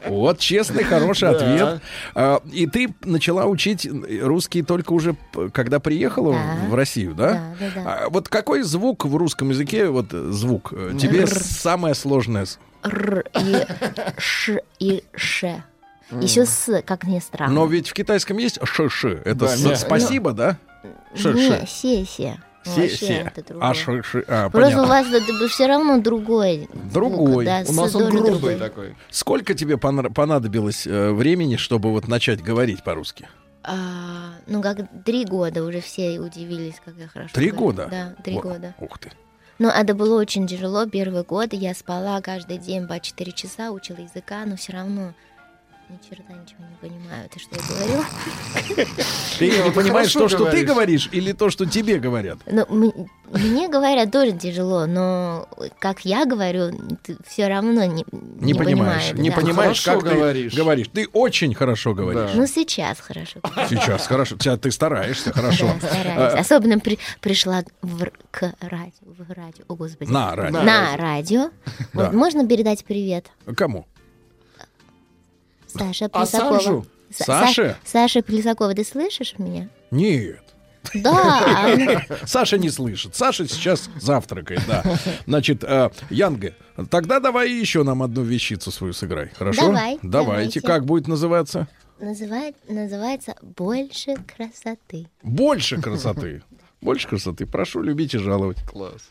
Вот, честный, хороший ответ. А, И ты начала учить русский только уже, когда приехала в Россию, да? Да, да, да. А Вот какой звук в русском языке, вот э, звук, э, тебе самое сложное? с- Р и Ш и Ш. Еще с, как ни странно. Но ведь в китайском есть ш-ш. Это спасибо, да? Не, се-се. Се- Вообще се. это другое. А. А, Просто понятно. у вас это все равно другой. звук, Другой. да, У нас он грубый другой. такой. Сколько тебе понадобилось э, времени, чтобы вот начать говорить по-русски? А, ну, как три года уже все удивились, как я хорошо Три говорю. года? Да, три Во- года. Ух ты. Но это было очень тяжело. Первый год я спала каждый день по 4 часа, учила языка, но все равно ни черта ничего не понимаю. Ты что я говорю? Ты не ты понимаешь то, что ты говоришь. или то, что тебе говорят? Ну, мне говорят тоже тяжело, но как я говорю, ты все равно не, Не, понимаешь, не да. понимаешь, Хорошо как говоришь. ты говоришь. Ты очень хорошо говоришь. Ну, сейчас хорошо. Сейчас хорошо. Тебя ты стараешься, хорошо. Да, стараюсь. А, Особенно при- пришла в, к радио, в радио, о господи. На радио. На радио. Да. Вот, можно передать привет? Кому? Саша А Плесакова. Санжу? Са- Саше? Са- Саша Плесакова, ты слышишь меня? Нет. Да. она- Саша не слышит. Саша сейчас завтракает, да. Значит, э, Янга, тогда давай еще нам одну вещицу свою сыграй, хорошо? Давай, Давайте. давайте. Как будет называться? Называет, называется «Больше красоты». Больше красоты. Больше красоты. Прошу любить и жаловать. Класс.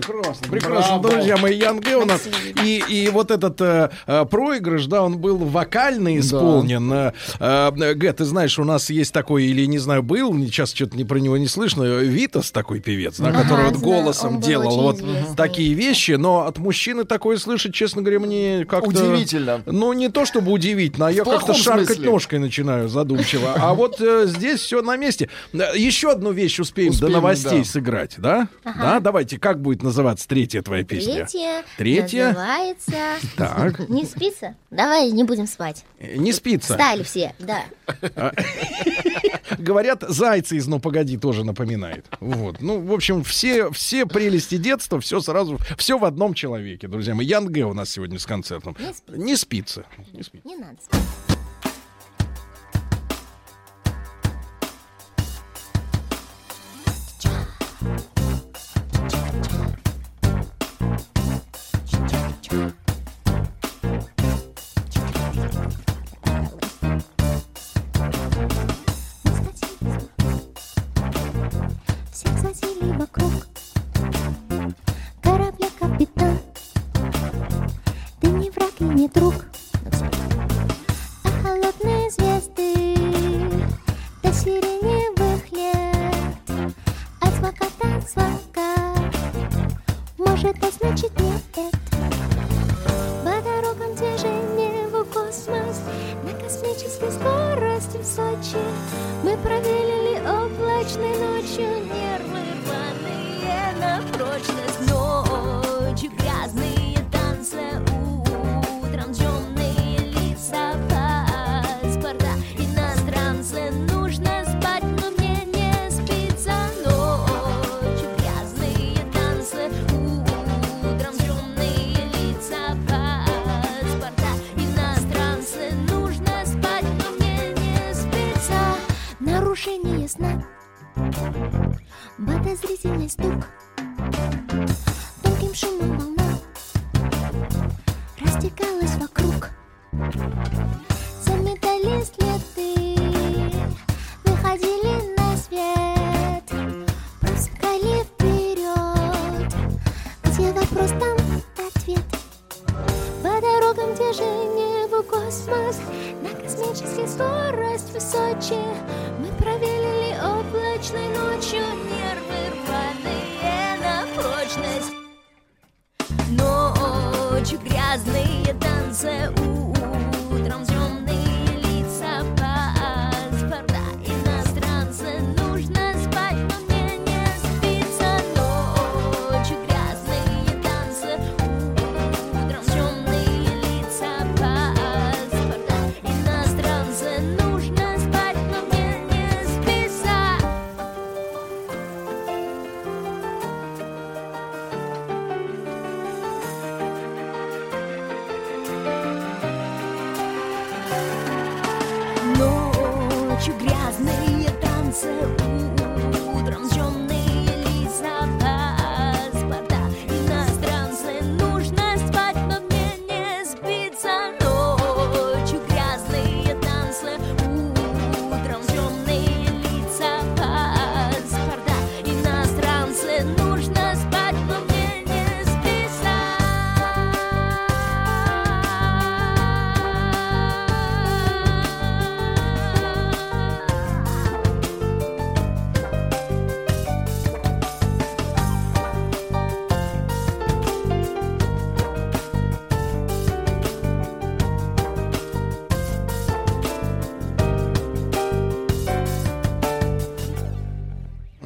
Прекрасно, прекрасно, Браво. друзья мои, Янге у нас. И, и вот этот э, э, проигрыш, да, он был вокально исполнен. Э, э, Гэ, ты знаешь, у нас есть такой, или не знаю, был, сейчас что-то не про него не слышно, Витас такой певец, да, Ага, который вот голосом делал вот известный. такие вещи, но от мужчины такое слышать, честно говоря, мне как-то... Удивительно. Ну, не то чтобы удивительно, а я как-то шаркать смысле. ножкой начинаю задумчиво. А вот э, здесь все на месте. Э, Еще одну вещь успеем, Успеем, до новостей да. сыграть, да? Да, давайте, как будет называться третья твоя песня? Третья, Третья. называется Так, «Не спится». Давай не будем спать. э, не спится. Встали все, да. Говорят, зайцы из «Ну, погоди» тоже напоминает. Вот. Ну, в общем, все, все прелести детства, все сразу, все в одном человеке, друзья мои. Ян Гэ у нас сегодня с концертом. Не спится. Не спится. Не спится. Не надо спать. Всех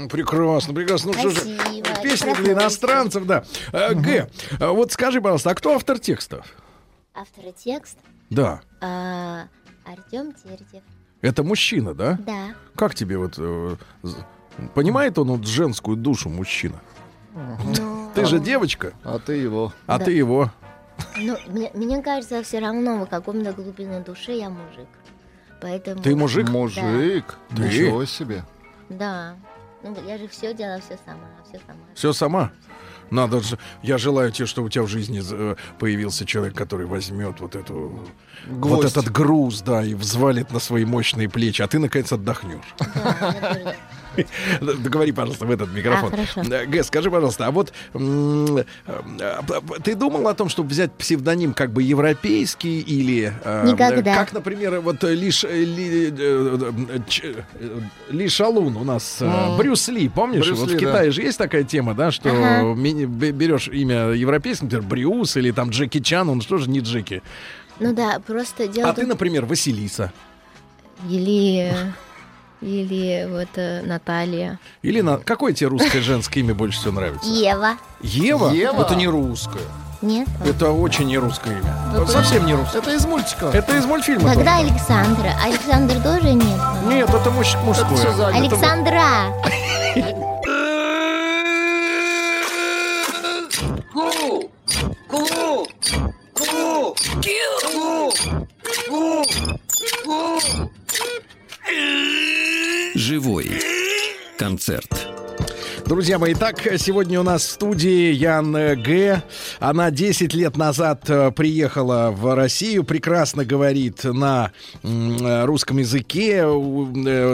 Прекрасно, прекрасно. Ну, что же, Прекрасная для иностранцев, да. Э, Г, а вот скажи, пожалуйста, а кто автор текстов? Автор и текст Да. а, Артем Тердев. Это мужчина, да? Да. Как тебе вот... э, понимает он вот женскую душу мужчина? Ну, Ты же девочка, А ты его. а Да. ты его. ну, мне, мне кажется, все равно в каком-то глубине души я мужик. Поэтому... Ты мужик? Мужик. Ты? Ничего себе. Да. Ну, я же все делала, все сама, все сама. Все сама? Надо же. Я желаю тебе, чтобы у тебя в жизни э, появился человек, который возьмет вот эту вот Гвоздь. этот груз, да, и взвалит на свои мощные плечи, а ты наконец отдохнешь. Да, тоже- Договори, пожалуйста, в этот микрофон. А. Э, Г, скажи, пожалуйста, а вот э, ты думал о том, чтобы взять псевдоним как бы европейский или... э, Никогда. Как, например, вот лишь э, Ли, э, э, Ч- э, Ли Шалун у нас. Брюс Ли, помнишь? Брюс вот Ли, в да. Китае же есть такая тема, да, что Ага. берешь имя европейское, например, Брюс или там Джеки Чан, он что же не Джеки. Ну да, просто дело А ты, например, Василиса. Или... Или вот э, Наталья. Или на... какое тебе русское женское имя больше всего нравится? Ева. Ева? Ева? Это не русское. Нет? Это очень не русское имя. Вот Совсем не русское. Это из мультика. Это из мультфильма. Тогда тоже. Александра. Александр тоже нет? Нет, это муж- Это мужское. занято. Александра. Ку! Ку! Ку! Ку! Ку! Ку! Живой концерт. Друзья мои, итак, сегодня у нас в студии Ян э, Г. Она 10 лет назад э, приехала в Россию, прекрасно говорит на э, русском языке,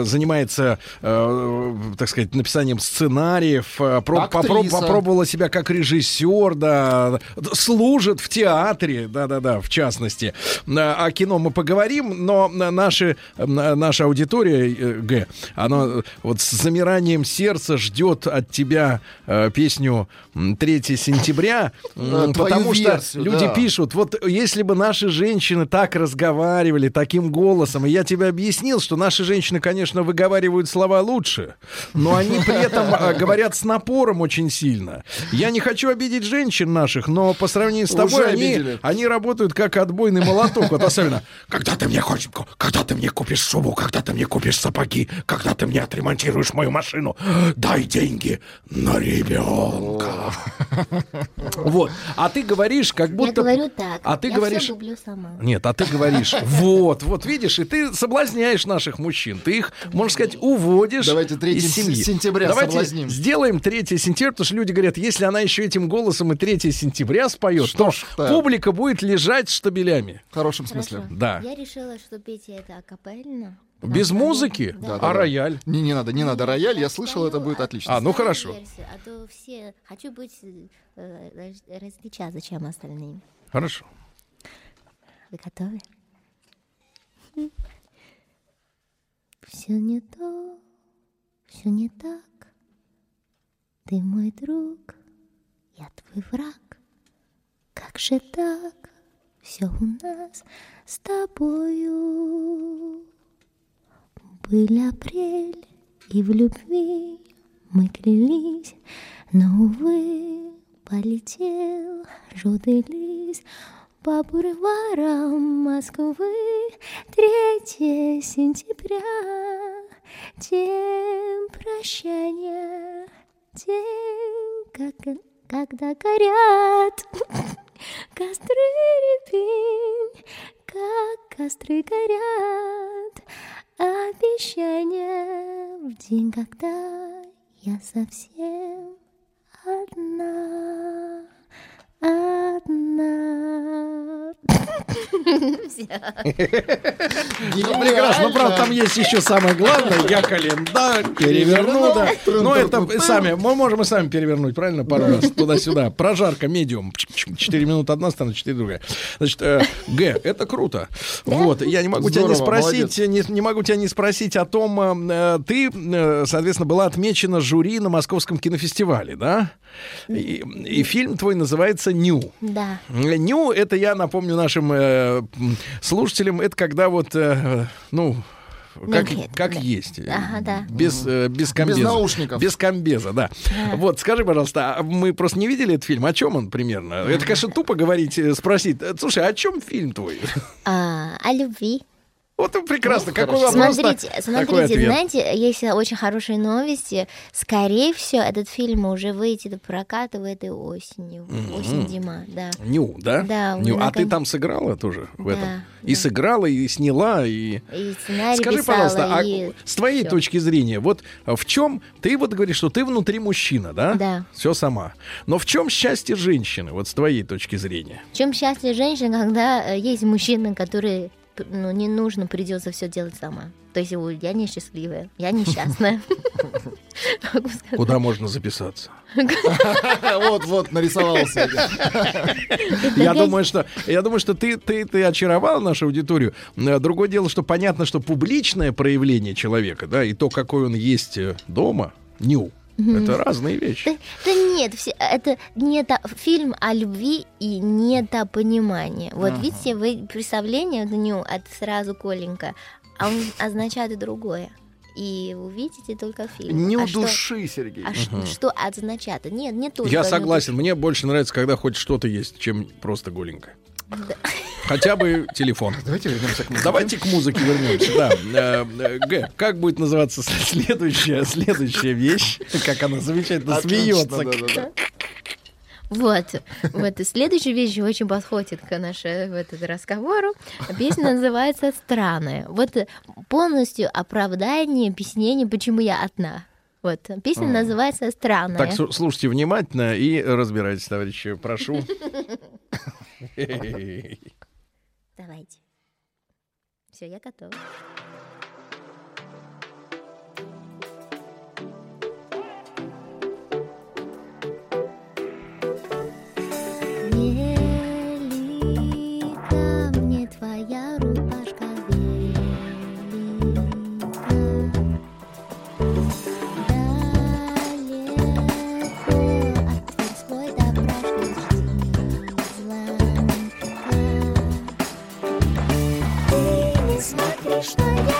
занимается, так сказать, написанием сценариев, про- попро- Актриса. попробовала себя как режиссер, да, служит в театре, да-да-да, в частности. О кино мы поговорим, но на- наши, наша аудитория, Г, она вот с замиранием сердца ждет от тебя э, песню 3 сентября, твою потому что люди да. пишут, вот если бы наши женщины так разговаривали, таким голосом, и я тебе объяснил, что наши женщины, конечно, выговаривают слова лучше, но они при этом э, говорят с напором очень сильно. Я не хочу обидеть женщин наших, но по сравнению с тобой они, они работают как отбойный молоток. Вот особенно, когда ты мне хочешь, когда ты мне купишь шубу, когда ты мне купишь сапоги, когда ты мне отремонтируешь мою машину, дай деньги на ребенка. Вот. А ты говоришь, как будто... Я говорю так. А ты я говоришь... Все люблю сама. Нет, а ты говоришь, вот, вот видишь, и ты соблазняешь наших мужчин. Ты их, можно сказать, уводишь Давайте 3 из семьи. сентября Давайте соблазним. сделаем 3 сентября, потому что люди говорят, если она еще этим голосом и 3 сентября споет, Что то ж так? публика будет лежать штабелями. В хорошем смысле. Хорошо. Да. Я решила, что петь это акапельно. Без музыки? Да. А рояль? Не, не надо, не надо рояль, я слышал, это будет отлично. А, ну хорошо. а то все... Хочу быть... э, раз- различаться, чем остальные. Хорошо. Вы готовы? Все не то, все не так. Ты мой друг, я твой враг. Как же так? Все у нас с тобою. Был апрель, и в любви мы клялись, но, увы, полетел желтый лист. По бульварам Москвы 3 сентября. День прощания, день, как, когда горят костры рябинь, как костры горят обещания в день, когда я совсем одна, одна. Ну, прекрасно. Ну, правда, там есть еще самое главное. Я календарь переверну, да. Ну, это сами, мы можем и сами перевернуть, правильно, пару раз туда-сюда. Прожарка, медиум. 4 минуты одна сторона, 4 другая. Значит, э, Г, это круто. Вот, я не могу тебя не спросить, не, не могу тебя не спросить о том, э, ты, э, соответственно, была отмечена жюри на Московском кинофестивале, да? И, и фильм твой называется «Ню». Да. Ню, это я напомню нашим э, слушателям, это когда вот, э, ну, как, Нет, как да. есть. Ага, да. Без, э, без комбеза. наушников. Без комбеза, да. Ага. Вот, скажи, пожалуйста, а мы просто не видели этот фильм. О чем он примерно? Это, конечно, тупо говорить, э, спросить. э, Слушай, о чем фильм твой? А, о любви. Вот прекрасно. Ну, Какой хорошо. вопрос? Смотрите, такой смотрите, ответ. знаете, есть очень хорошие новости. Скорее всего, этот фильм уже выйдет в прокат в этой осенью. Осень-зима, да. Ню, да? Да, Ню. А ты након- там сыграла тоже в Да, этом? И сыграла, и сняла, и... И сценарий Скажи, писала, пожалуйста, а и с твоей всё. точки зрения, вот в чем ты вот говоришь, что ты внутри мужчина, да? Да. Все сама. Но в чем счастье женщины, вот с твоей точки зрения? В чем счастье женщин, когда э, есть мужчина, который ну, не нужно, придется все делать сама. То есть у- я несчастливая, я несчастная. Куда можно записаться? Вот-вот, нарисовался. Я думаю, что я думаю, что ты ты ты очаровал нашу аудиторию. Э, Другое дело, что понятно, что публичное проявление человека, да, и то, какой он есть э, дома, ню, Мгм. Это разные вещи. Да, да нет, все, это не это фильм о любви и недопонимание. Вот Ага. видите, вы представление на нем это сразу Коленька, а он означает и другое. И увидите только фильм. Не а у что- души, Сергей. А Мгм. что означает? Нет, не только. Я согласен. Мне больше нравится, когда хоть что-то есть, чем просто голенькая. Хотя бы телефон. Давайте вернемся к музыке. Давайте к музыке вернемся. Да. Э, э, Г, как будет называться следующая, следующая вещь? Как она замечательно Отлично, смеется. Вот, вот. И следующая вещь очень подходит к нашему в этот разговору. Песня называется «Странная». Вот полностью оправдание, объяснение, почему я одна. Вот, песня называется «Странная». Так, слу- слушайте внимательно и разбирайтесь, товарищи. Прошу. Давайте. Все, я готова. Что я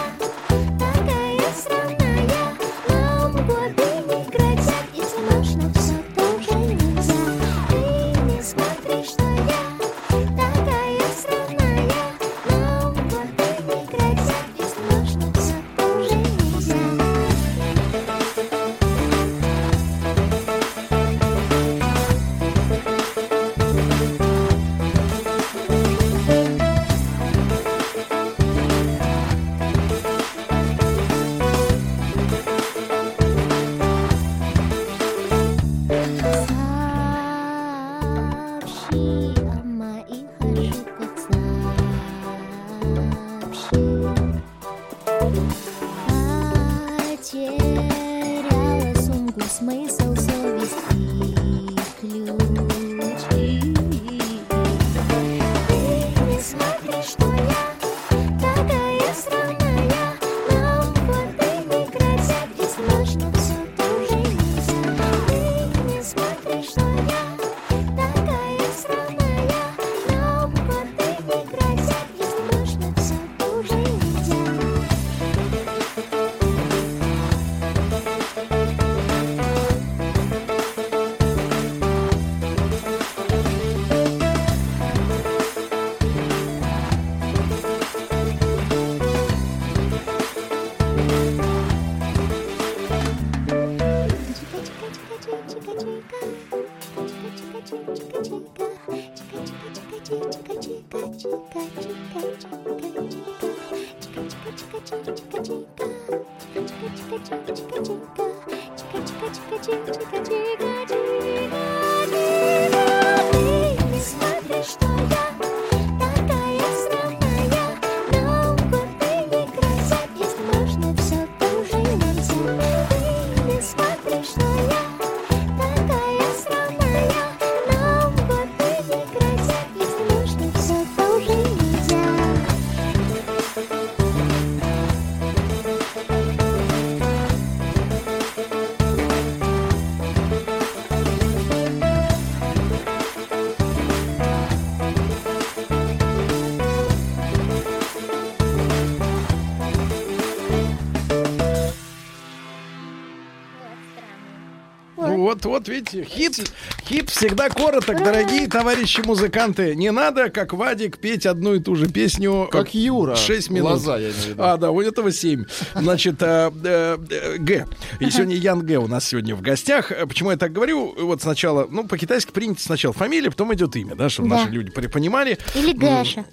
Вот, вот, видите, хит, хит всегда короток, дорогие товарищи музыканты. Не надо, как Вадик, петь одну и ту же песню. Как Юра. 6 минут. Лоза, я имею в виду. А, да, у этого 7. Значит, э, э, э, Г. И сегодня Ян Г у нас сегодня в гостях. Почему я так говорю? Вот сначала, ну, по-китайски принято сначала фамилия, потом идет имя, да, чтобы Да. наши люди при- понимали. Или Гэша.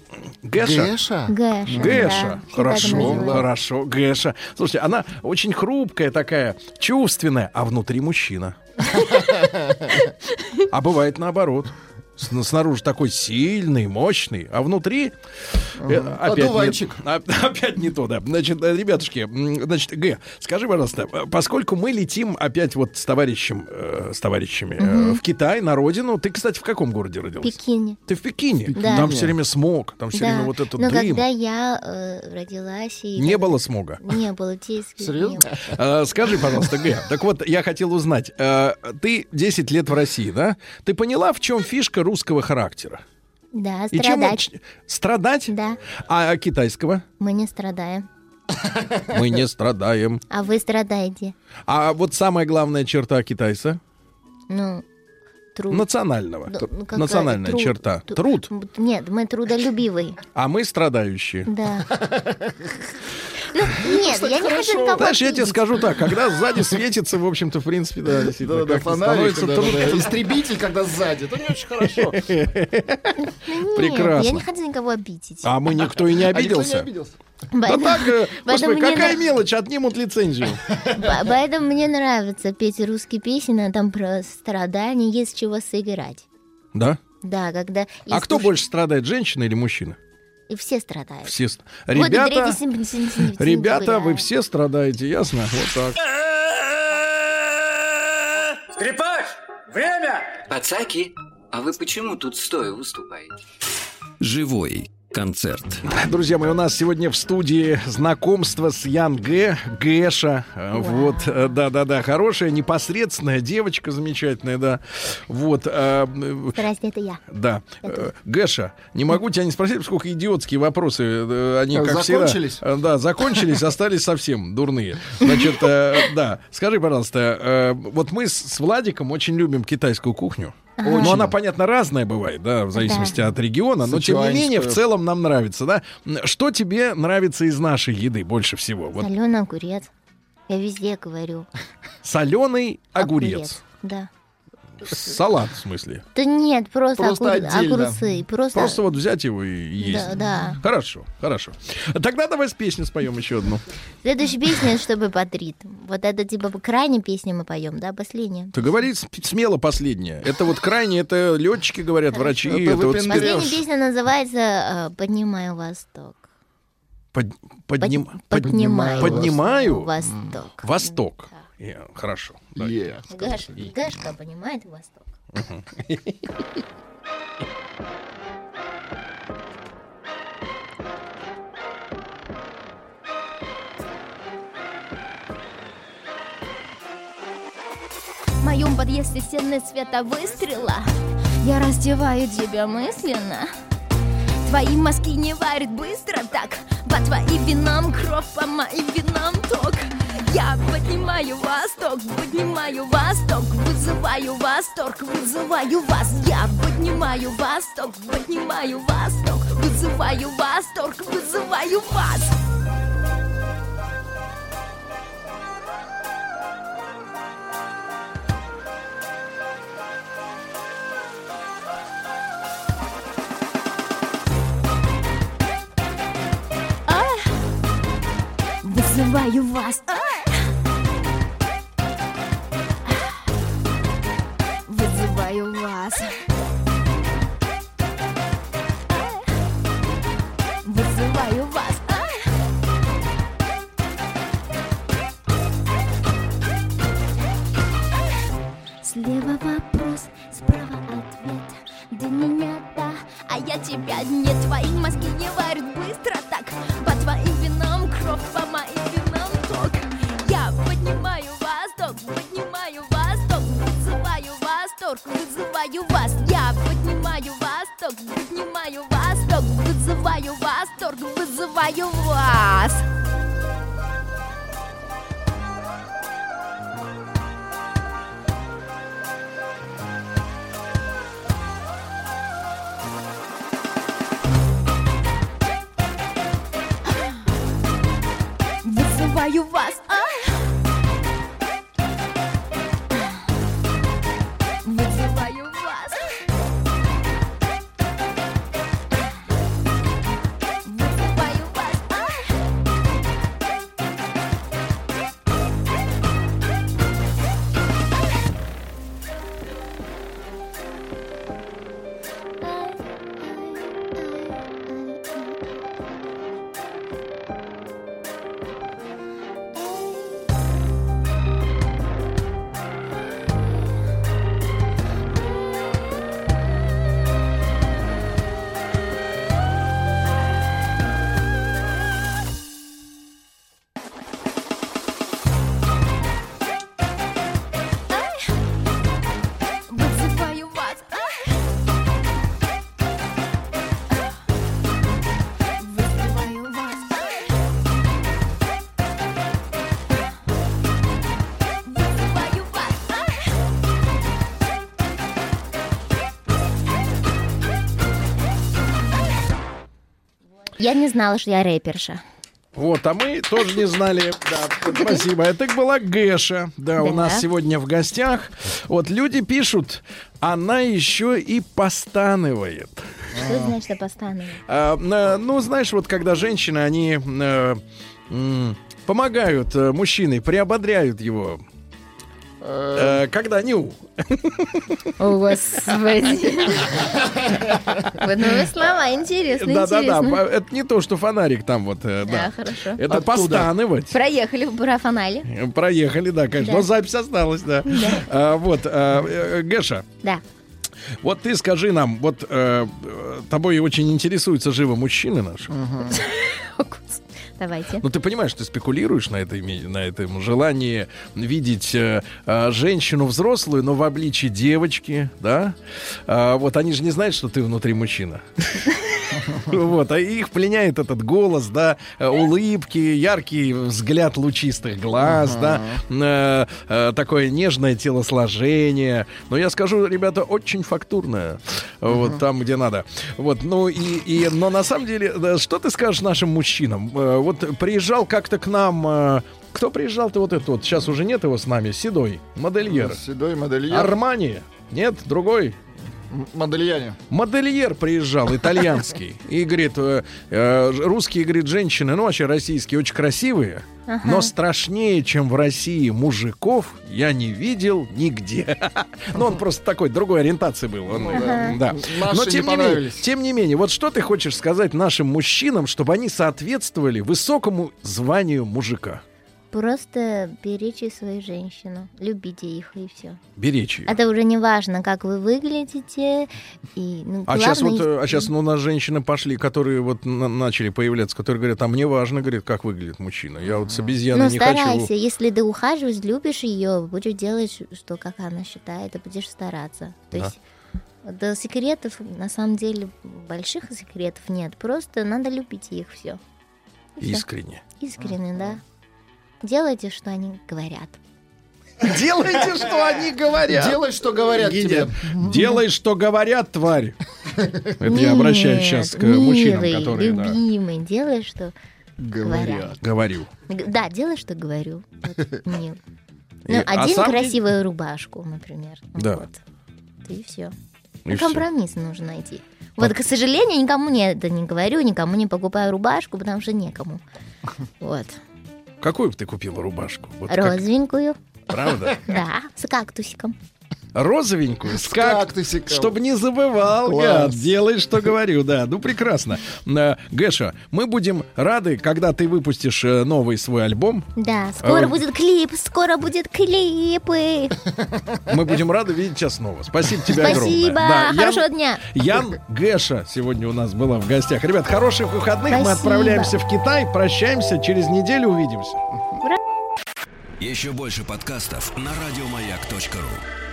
Гэша. Гэша? Гэша. Гэша. да. Хорошо, хорошо. Гэша. Слушайте, она очень хрупкая такая, чувственная, а внутри мужчина. А бывает наоборот. С- Снаружи такой сильный, мощный, а внутри э, опять, не, а- опять не то, да. Значит, э, ребятушки, значит, Г, скажи, пожалуйста, э, поскольку мы летим опять вот с товарищем, э, с товарищами э, Мгм. в Китай, на родину, ты, кстати, в каком городе В родилась? Пекине. Ты в Пекине? Да. Там все время смог, там все Да. время вот этот Но дым. когда я э, родилась и... Не было смога? Не было, детских не Серьезно? было. Э, Скажи, пожалуйста, Г, так вот, я хотел узнать, э, ты 10 лет в России, да? Ты поняла, в чем фишка русского характера? Да, И чем страдать. Страдать? Да, А китайского? мы не страдаем. Мы не страдаем. А вы страдаете. А вот самая главная черта китайца? Ну, труд. Национального. Да, ну, какая? Национальная Труд. черта. Труд. Труд. Нет, мы трудолюбивые. А мы страдающие. Да. Ну, нет, я не хочу никого Знаешь, я тебе скажу так, когда сзади светится, в общем-то, в принципе, да, действительно, Да, да, становится да, да, да. трудно. Истребитель, когда сзади. Это не очень хорошо. Нет, Прекрасно. я не хочу никого обидеть. А мы никто и не А обиделся. Да так, э, господи, какая мелочь, отнимут лицензию. По- Поэтому мне нравится петь русские песни, а там про страдания, есть чего сыграть. Да? Да, когда... А кто больше страдает, женщина или мужчина? И все страдают. Все. Ребята, ребята, вы все страдаете, ясно? Вот так. Скрипач, время! Пацаки, а вы почему тут стоя выступаете? Живой концерт. Друзья мои, у нас сегодня в студии знакомство с Ян Г. Гэша. Э, Вот, э, да-да-да, хорошая, непосредственная девочка замечательная, да. Вот, э, э, Здрасте, это я. да. Э, Гэша, не могу тебя не спросить, поскольку идиотские вопросы, э, они Как, как закончились? всегда... э, Да, закончились, остались совсем дурные. Значит, э, да, скажи, пожалуйста, э, вот мы с Владиком очень любим китайскую кухню. Очень. Но она, понятно, разная бывает, да, в зависимости от региона, но тем не менее, в целом нам нравится, да. Что тебе нравится из нашей еды больше всего? Вот Соленый огурец. Я везде говорю. соленый огурец. Да. Салат, в смысле. Да нет, просто, Просто огур- огурцы. Просто... Просто вот взять его и есть. Да, да. Хорошо, хорошо. Тогда давай с песней споем еще одну. Следующая песня, чтобы подрит. Вот это типа крайняя песня мы поем, да, последняя. Ты говори смело последнее. Это вот крайне, это летчики говорят, врачи. Это Это вот. Последняя песня называется э, «Поднимаю Восток». под- подним- Под- поднимаю. Поднимаю Восток. Восток. Э, Хорошо. Да. Е. Гаш, Гашка понимает Восток. В моем подъезде стены цвета выстрела Я раздеваю тебя мысленно Твои мозги не варят быстро так По твоим винам кровь, по моим винам ток Я поднимаю восток, поднимаю восток Вызываю восторг, вызываю вас Я поднимаю восток, поднимаю восток Вызываю восторг, вызываю вас А! Вызываю вас. А! Я не знала, что я рэперша. Вот, а мы тоже не знали. Да, спасибо. Это была Гэша. Да, у Да. нас сегодня в гостях. Вот люди пишут, она еще и постанывает. Что значит постану? А, ну, знаешь, вот когда женщины, они э, помогают э, мужчине, приободряют его. Э, когда ню. О, господи. Вот новые слова, интересно, Да-да-да, это не то, что фонарик там вот, э, Да, хорошо. Это постанывать. Проехали в профанали. Проехали, да, конечно. Но запись осталась, да. А, вот, а, э, Гэша, Да. вот ты скажи нам, вот э, тобой очень интересуются живо мужчины наши. Давайте. Ну, ты понимаешь, ты спекулируешь на, этой, на этом желании видеть э, э, женщину взрослую, но в обличии девочки, да? А, вот они же не знают, что ты внутри мужчина. Вот, а их пленяет этот голос, да, э, улыбки, яркий взгляд лучистых глаз, да, э, э, такое нежное телосложение. Но я скажу, ребята, очень фактурное, вот там, где надо. Вот, ну и, и но на самом деле, да, что ты скажешь нашим мужчинам? Э, Вот приезжал как-то к нам. э, Кто приезжал-то вот этот вот? Сейчас уже нет его с нами. Седой, модельер. Седой модельер. Армани? Нет, другой. Модельяне. Модельер приезжал, итальянский. И говорит, э, э, русские, говорит, женщины, ну вообще российские, очень красивые, Ага. но страшнее, чем в России мужиков, я не видел нигде. Ну, он просто такой, другой ориентации был. Он, Ага. да. Наши Но не тем не, менее, понравились. тем не менее, вот что ты хочешь сказать нашим мужчинам, чтобы они соответствовали высокому званию мужика? Просто берите свою женщину, любите их и все. Беречь ее. Это уже не важно, как вы выглядите. И, ну, А сейчас вот, главное- э, а сейчас ну, у нас женщины пошли, которые вот на- начали появляться, которые говорят, а мне важно, говорит, как выглядит мужчина. Я вот с обезьяной Ну, не старайся. хочу. Если ты ухаживаешь, любишь ее, будешь делать, что как она считает, и будешь стараться. То Да. есть до секретов, на самом деле, больших секретов нет. Просто надо любить их все. Искренне. Искренне, да. Делайте, что они говорят. Делайте, что они говорят. Делай, что говорят тебе. Делай, что говорят, тварь. Это я обращаюсь сейчас к мужчинам, которые... да, любимый, делай, что говорят. Говорю. Да, делай, что говорю. Мил. Ну, а один красивую рубашку, например. Да. Вот. И все. И всё. компромисс нужно найти. Вот, к сожалению, никому не это не говорю, никому не покупаю рубашку, потому что некому. Вот. Какую бы ты купила рубашку? Вот как- Розовенькую. Правда? Да, с кактусиком. Розовенькую, с как... кактусиком. Чтобы не забывал, Класс. гад, делай, что говорю, да. Ну, прекрасно. Э, Гэша, мы будем рады, когда ты выпустишь э, новый свой альбом. Да, скоро А, будет клип, скоро будет клипы. Мы будем рады видеть тебя снова. Спасибо тебе Спасибо, огромное. Да, Ян- хорошего дня. Ян Гэша сегодня у нас была в гостях. Ребят, хороших выходных. Мы Спасибо. отправляемся в Китай. Прощаемся. Через неделю увидимся. Еще больше подкастов на радиомаяк.ру.